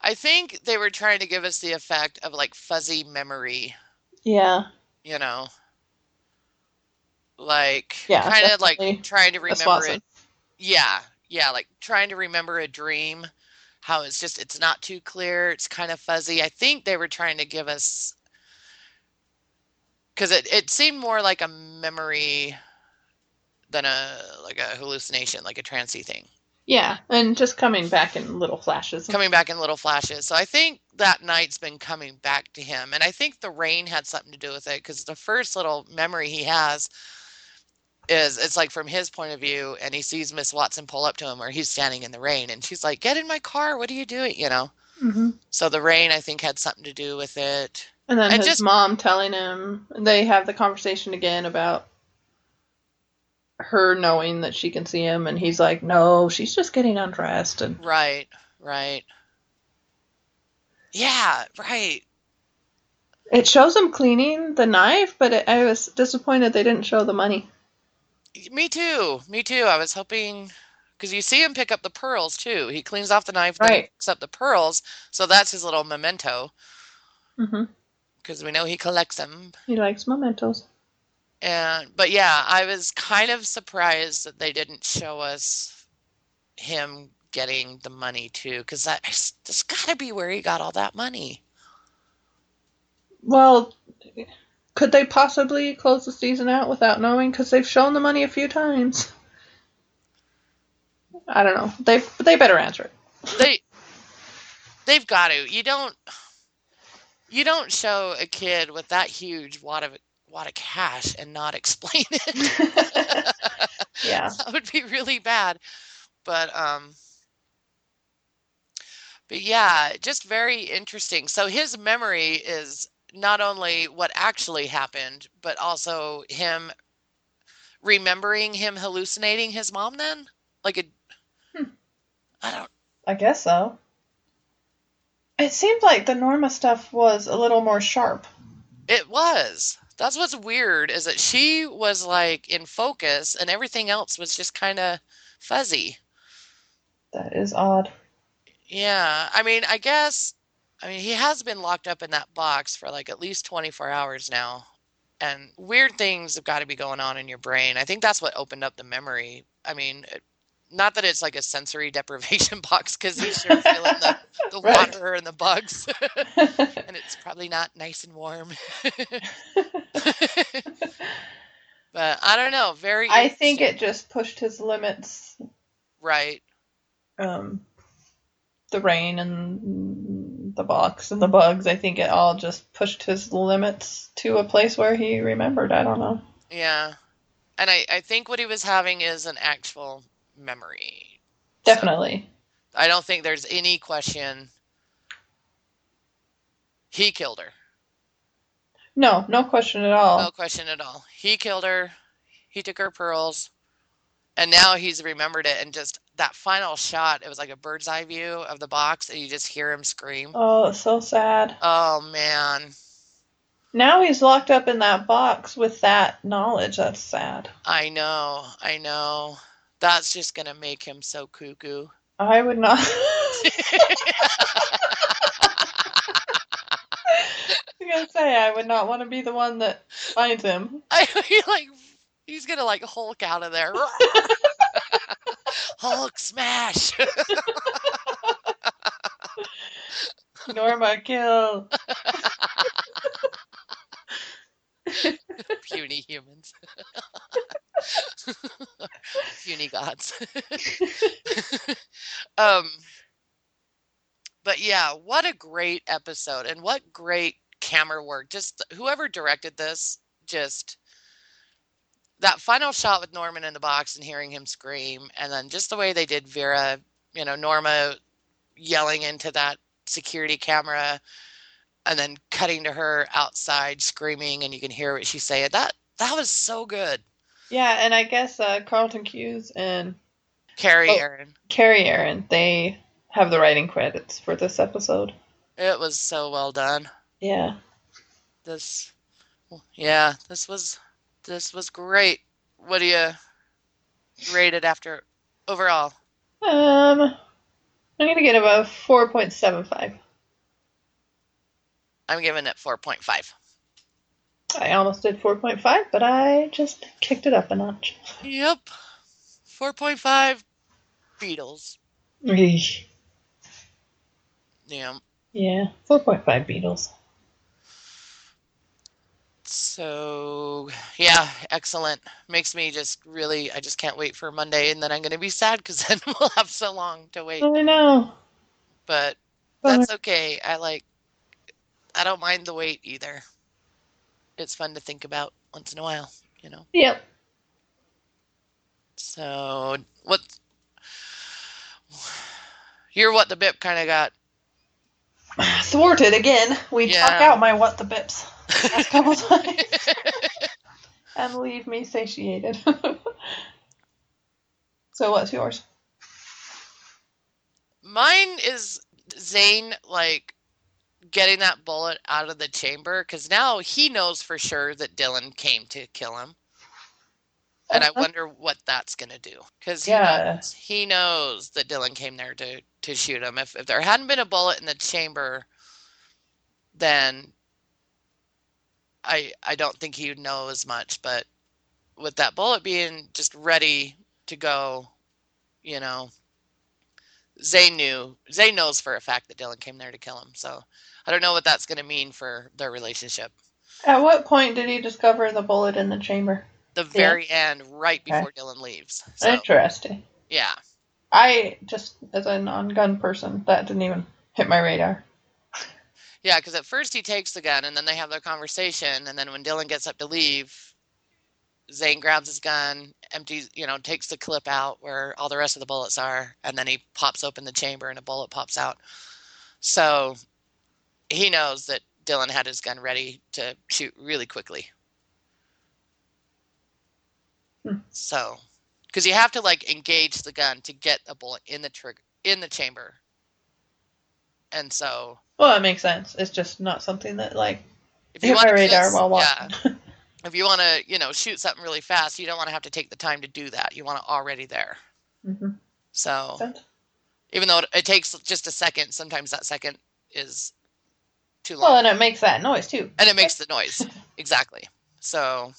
I think they were trying to give us the effect of like fuzzy memory, Yeah. you know? Like, Yeah, kind of like trying to remember it. Yeah, yeah, like trying to remember a dream, how it's just, it's not too clear, it's kind of fuzzy. I think they were trying to give us, because it, it seemed more like a memory than a, like a hallucination, like a trancey thing. Yeah, and just coming back in little flashes. coming back in little flashes. So I think that night's been coming back to him. And I think the rain had something to do with it because the first little memory he has is it's like from his point of view and he sees Miss Watson pull up to him where he's standing in the rain and she's like, Get in my car, what are you doing? You know? hmm So the rain I think had something to do with it. And then And his just- mom telling him, they have the conversation again about her knowing that she can see him, and he's like, no, she's just getting undressed. And Right, right. Yeah, right. it shows him cleaning the knife, but it, I was disappointed they didn't show the money. Me too. Me too. I was hoping because you see him pick up the pearls too. He cleans off the knife, then picks up the pearls. So that's his little memento mm-hmm. because we know he collects them. He likes mementos. And but yeah, I was kind of surprised that they didn't show us him getting the money too, because that that's got to be where he got all that money. Well, could they possibly close the season out without knowing? Because they've shown the money a few times. I don't know. They they better answer it. They they've got to. You don't you don't show a kid with that huge wad of wad of cash and not explain it. [laughs] yeah. [laughs] that would be really bad. But um but yeah, just very interesting. So his memory is not only what actually happened, but also him remembering him hallucinating his mom then? Like a Hmm. I don't I guess so. It seemed like the Norma stuff was a little more sharp. it was. That's what's weird is that she was like in focus and everything else was just kind of fuzzy. That is odd. Yeah, I mean, I guess, I mean, he has been locked up in that box for like at least 24 hours now. And weird things have got to be going on in your brain. I think that's what opened up the memory. I mean, it- not that it's like a sensory [laughs] deprivation box because he's sure feeling the, the [laughs] Right. water and the bugs. [laughs] and it's probably not nice and warm. but I don't know. Very I think it just pushed his limits. Right. Um, the rain and the box and the bugs. I think it all just pushed his limits to a place where he remembered. I don't know. Yeah. And I, I think what he was having is an actual memory. So Definitely. I don't think there's any question he killed her. No, no question at all. No question at all. He killed her. He took her pearls. And now he's remembered it and just that final shot, it was like a bird's eye view of the box and you just hear him scream. Oh, it's so sad. Oh man. Now he's locked up in that box with that knowledge. That's sad. I know. I know. That's just gonna make him so cuckoo. I would not. [laughs] [laughs] I was gonna say I would not want to be the one that finds him. I [laughs] like he's gonna like Hulk out of there. Hulk smash. Norma kill. [laughs] Puny humans. [laughs] Puny gods. [laughs] um but yeah, what a great episode and what great camera work. Just whoever directed this, just that final shot with Norman in the box and hearing him scream, and then just the way they did Vera, you know, Norma yelling into that security camera and then cutting to her outside screaming and you can hear what she's saying. That that was so good. Yeah, and I guess uh, Carlton Cuse and Kerry Oh. Ehrin. Kerry Ehrin, they have the writing credits for this episode. It was so well done. Yeah. This yeah, this was this was great. What do you rate it after overall? Um, I'm gonna give it a 4.75. I'm giving it 4.5. I almost did 4.5, but I just kicked it up a notch. Yep. 4.5 Beatles. Yeah. Yeah, 4.5 Beatles. So, yeah, excellent. Makes me just really, I just can't wait for Monday, and then I'm going to be sad because [laughs] then we'll have so long to wait. I know. But that's okay. I like, I don't mind the wait either. It's fun to think about once in a while, you know? Yep. So, what, you're what the Bip kind of got. [sighs] Thwarted again. We Yeah. talk out my what the bips last [laughs] couple [laughs] times and leave me satiated. [laughs] so what's yours? Mine is Zane like getting that bullet out of the chamber because now he knows for sure that Dylan came to kill him. And I Uh-huh. wonder what that's gonna do because he Yeah. knows he knows that Dylan came there to to shoot him. If if there hadn't been a bullet in the chamber, then I I don't think he would know as much. But with that bullet being just ready to go, you know, Zane knew Zane knows for a fact that Dylan came there to kill him. So I don't know what that's gonna mean for their relationship. At what point did he discover the bullet in the chamber? The very end, right Okay. before Dylan leaves. So Interesting. yeah. I just, as a non-gun person, that didn't even hit my radar. Yeah, because at first he takes the gun and then they have their conversation. And then when Dylan gets up to leave, Zane grabs his gun, empties, you know, takes the clip out where all the rest of the bullets are. And then he pops open the chamber and a bullet pops out. So he knows that Dylan had his gun ready to shoot really quickly. Hmm. So, because you have to like engage the gun to get a bullet in the trigger in the chamber. And so Well, that makes sense. It's just not something that like if hit my wanna radar just- while yeah, [laughs] if you want to, you know, shoot something really fast, you don't want to have to take the time to do that. You want to already there. hmm So even though it, it takes just a second, sometimes that second is too long, Well, and it makes that noise too. and it makes [laughs] the noise exactly. So,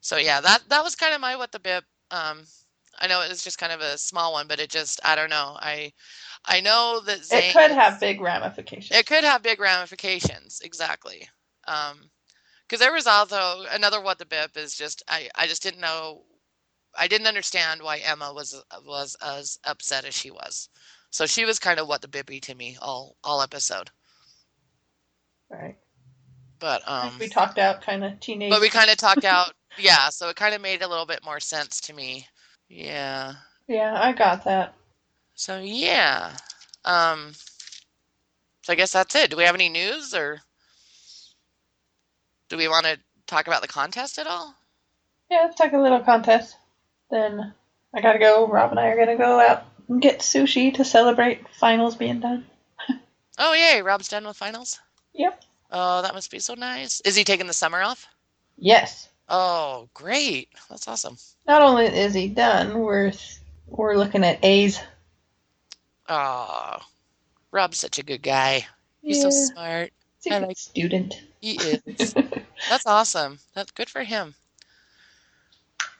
so yeah, that that was kind of my what the bip. Um, I know it was just kind of a small one, but it just I don't know. I I know that Zane It could have big ramifications. It could have big ramifications, exactly. Um, because there was also another what the bip is just I I just didn't know, I didn't understand why Emma was was as upset as she was. So she was kind of what the bippy to me all all episode. right. But um, we talked out kind of teenage. but we kind of talked out, [laughs] yeah. So it kind of made a little bit more sense to me. Yeah. Yeah, I got that. So yeah. Um. So I guess that's it. Do we have any news or do we want to talk about the contest at all? Yeah, let's talk a little contest. Then I gotta go. Rob and I are gonna go out and get sushi to celebrate finals being done. [laughs] Oh, yay. Rob's done with finals. Yep. Oh, that must be so nice. Is he taking the summer off? Yes. Oh, great. That's awesome. Not only is he done, we're we're looking at A's. Oh, Rob's such a good guy. He's so smart. He's a I like- student. He is. [laughs] That's awesome. That's good for him.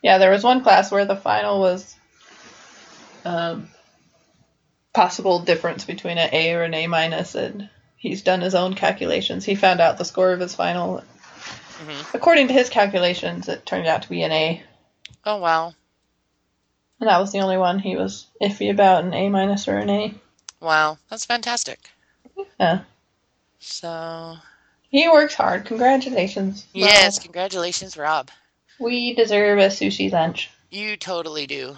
Yeah, there was one class where the final was um, possible difference between an A or an A minus, and he's done his own calculations. He found out the score of his final. hmm According to his calculations, it turned out to be an A, Oh, wow. And that was the only one he was iffy about an A minus or an A. Wow. That's fantastic. Yeah. So, He works hard. Congratulations. yes, congratulations, Rob. We deserve a sushi lunch. You totally do.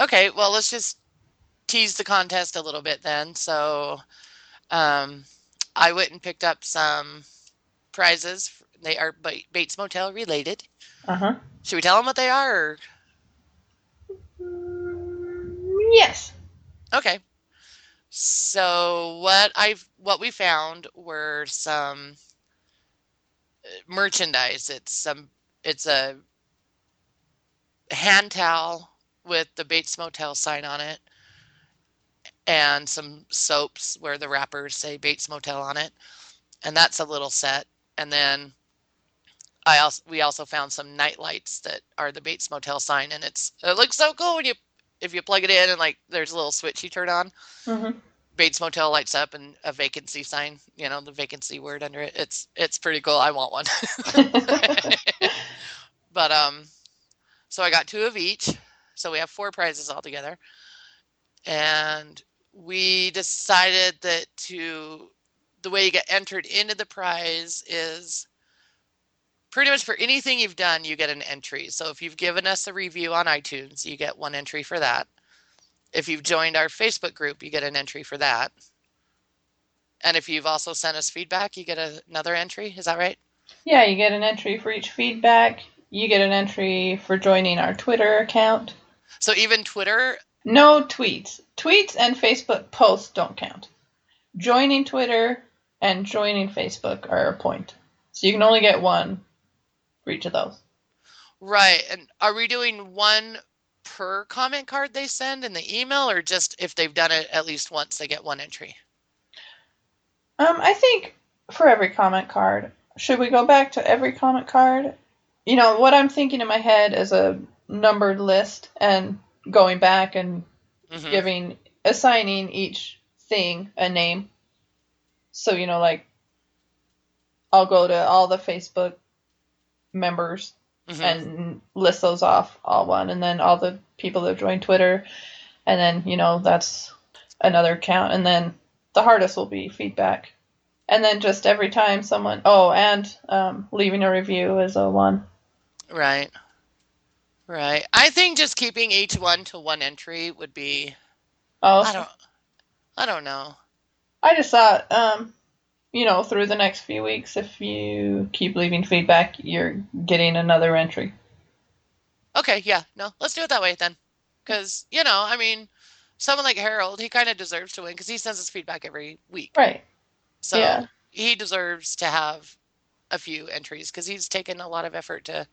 Okay, well, let's just tease the contest a little bit then. So, um, I went and picked up some prizes. They are Bates Motel related. Uh huh. Should we tell them what they are? Or... Yes. Okay. So what I've what we found were some uh, merchandise. It's some it's a hand towel with the Bates Motel sign on it and some soaps where the wrappers say Bates Motel on it. And that's a little set. And then I also we also found some night lights that are the Bates Motel sign and it's it looks so cool when you if you plug it in and like there's a little switch you turn on, hmm Bates Motel lights up and a vacancy sign, you know, the vacancy word under it. It's it's pretty cool. I want one. [laughs] [laughs] but um so I got two of each. So we have four prizes altogether. And we decided that to the way you get entered into the prize is pretty much for anything you've done, you get an entry. So if you've given us a review on iTunes, you get one entry for that. If you've joined our Facebook group, you get an entry for that. And if you've also sent us feedback, you get a, another entry. Is that right? Yeah, you get an entry for each feedback. You get an entry for joining our Twitter account. So even Twitter, No tweets. Tweets and Facebook posts don't count. Joining Twitter and joining Facebook are a point. So you can only get one for each of those. right? And are we doing one per comment card they send in the email, or just if they've done it at least once, they get one entry? Um, I think for every comment card, should we go back to every comment card? You know, what I'm thinking in my head is a numbered list and going back and Mhm. giving assigning each thing a name. So you know, like I'll go to all the Facebook members Mhm. and list those off all one, and then all the people that joined Twitter, and then you know that's another count, and then the hardest will be feedback, and then just every time someone oh and um, leaving a review is a one. Right. Right. I think just keeping each one to one entry would be Oh, I don't I don't know. I just thought, um, you know, through the next few weeks, if you keep leaving feedback, you're getting another entry. Okay, yeah. No, let's do it that way then. Cuz, you know, I mean, someone like Harold, he kind of deserves to win cuz he sends us feedback every week. Right. So, Yeah. he deserves to have a few entries cuz he's taken a lot of effort to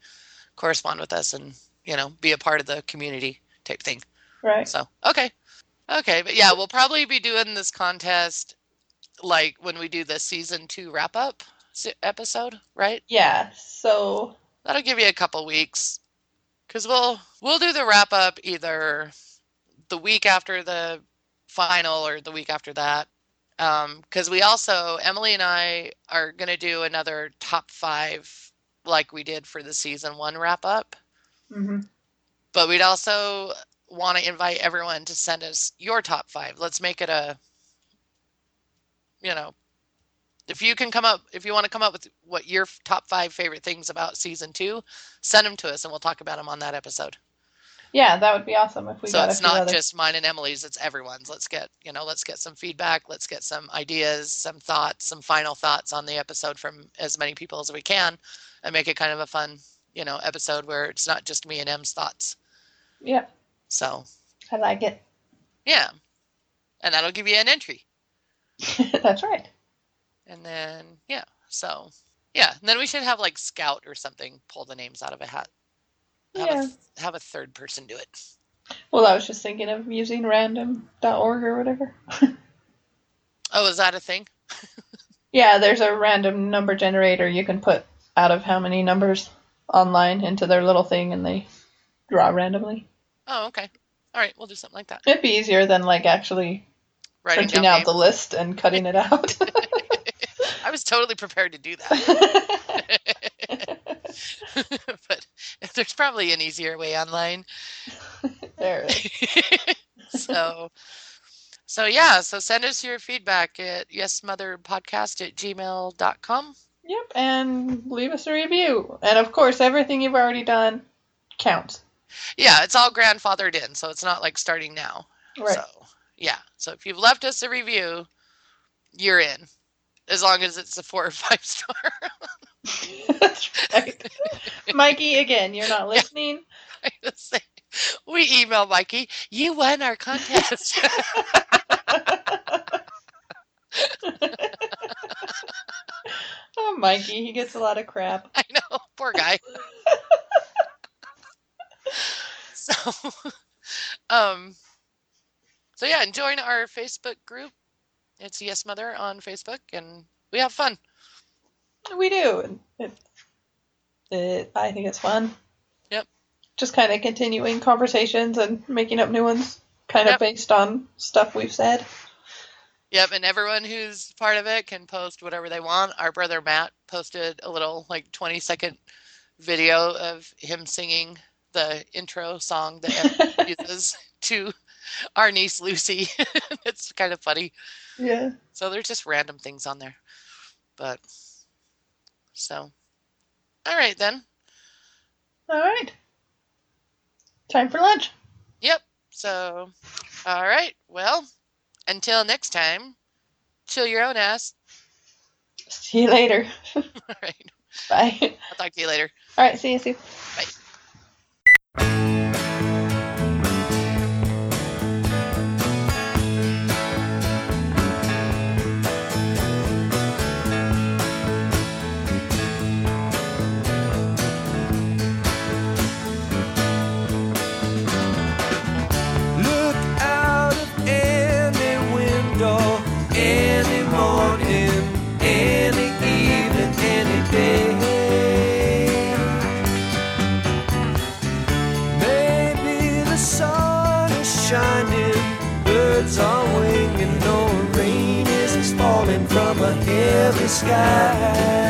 correspond with us and, you know, be a part of the community type thing. Right. So, okay. Okay, but yeah, we'll probably be doing this contest like when we do the season 2 wrap up episode, right? Yeah. So That'll give you a couple weeks cuz we'll we'll do the wrap up either the week after the final or the week after that. Um cuz we also Emily and I are going to do another top 5 like we did for the season 1 wrap up. hmm But we'd also want to invite everyone to send us your top five. Let's make it a, you know, if you can come up, if you want to come up with what your top five favorite things about season two, send them to us and we'll talk about them on that episode. Yeah, that would be awesome if we so it's not other. just mine and Emily's, it's everyone's. Let's get, you know, let's get some feedback, let's get some ideas, some thoughts, some final thoughts on the episode from as many people as we can and make it kind of a fun, you know, episode where it's not just me and M's thoughts. Yeah, So, I like it. yeah. And that'll give you an entry. [laughs] That's right. And then, yeah. So, yeah. And then we should have like Scout or something pull the names out of a hat. Have, Yeah. a, have a third person do it. Well, I was just thinking of using random.org or whatever. [laughs] Oh, is that a thing? [laughs] Yeah, there's a random number generator you can put out of how many numbers online into their little thing and they draw randomly. Oh, okay. All right. We'll do something like that. It'd be easier than like actually Writing printing down out the list and cutting it out. [laughs] I was totally prepared to do that. [laughs] [laughs] but there's probably an easier way online. there so so yeah, so send us your feedback at yesmotherpodcast at gmail.com. Yep, and leave us a review. And of course, everything you've already done counts. Yeah, it's all grandfathered in, so it's not like starting now. Right. So yeah. So if you've left us a review, you're in. As long as it's a four or five star. That's [laughs] right. Mikey, again, you're not listening. [laughs] Saying, we email Mikey, you won our contest. [laughs] oh, Mikey, he gets a lot of crap. I know, poor guy. so, um, so yeah, and join our Facebook group. It's Yes Mother on Facebook, and we have fun. We do. It, it, I think it's fun. Yep. Just kind of continuing conversations and making up new ones, kind of Yep. based on stuff we've said. Yep, and everyone who's part of it can post whatever they want. Our brother Matt posted a little like 20 second video of him singing the intro song that [laughs] uses to our niece Lucy. [laughs] it's kind of funny. Yeah. So there's just random things on there. But so all right then. All right. Time for lunch. Yep. So all right. Well, until next time, chill your own ass. See you later. [laughs] [laughs] All right. Bye. I'll talk to you later. All right. See you soon. Look heavy sky.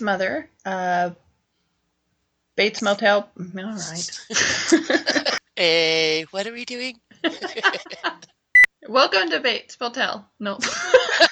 Bates' mother, uh, Bates Motel. All right. [laughs] hey, what are we doing? [laughs] Welcome to Bates Motel. No. [laughs]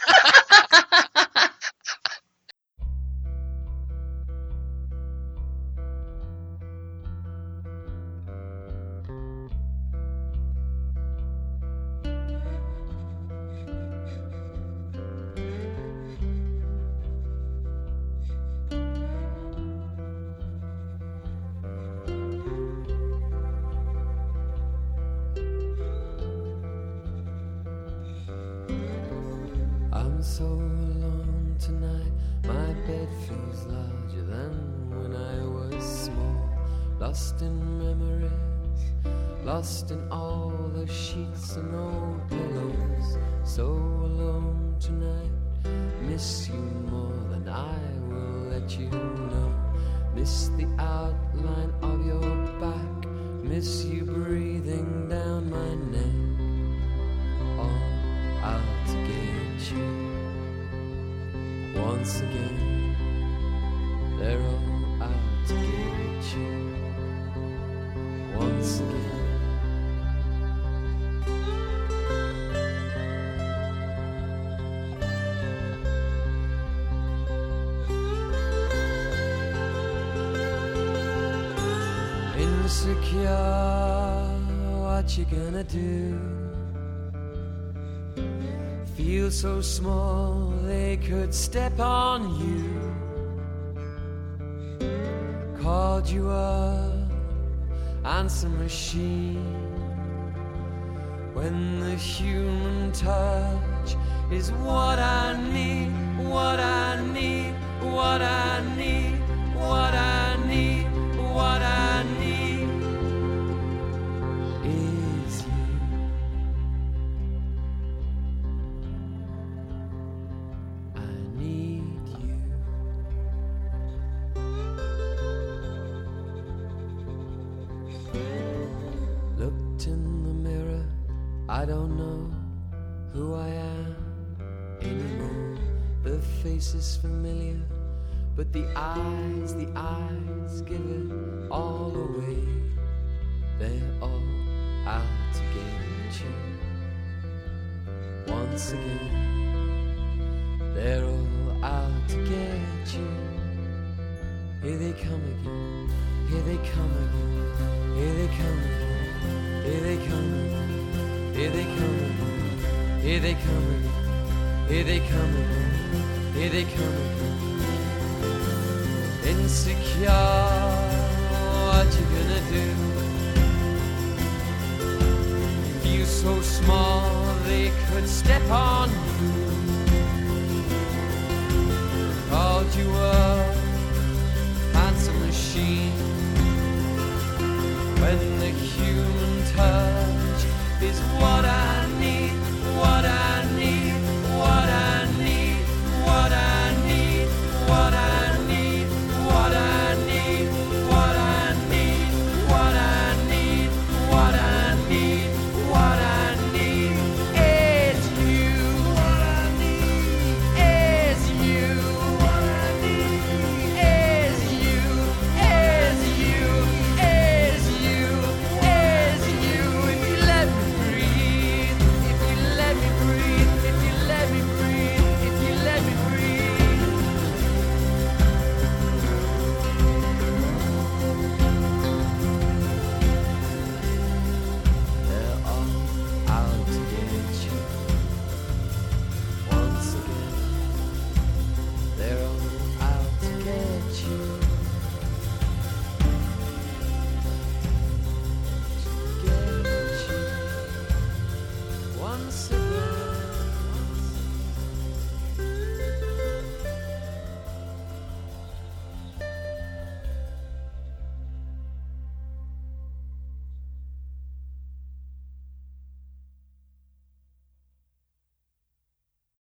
to know. Cure, what you gonna do? Feel so small they could step on you. Called you a answer machine when the human touch is what I need, what I need, what I need.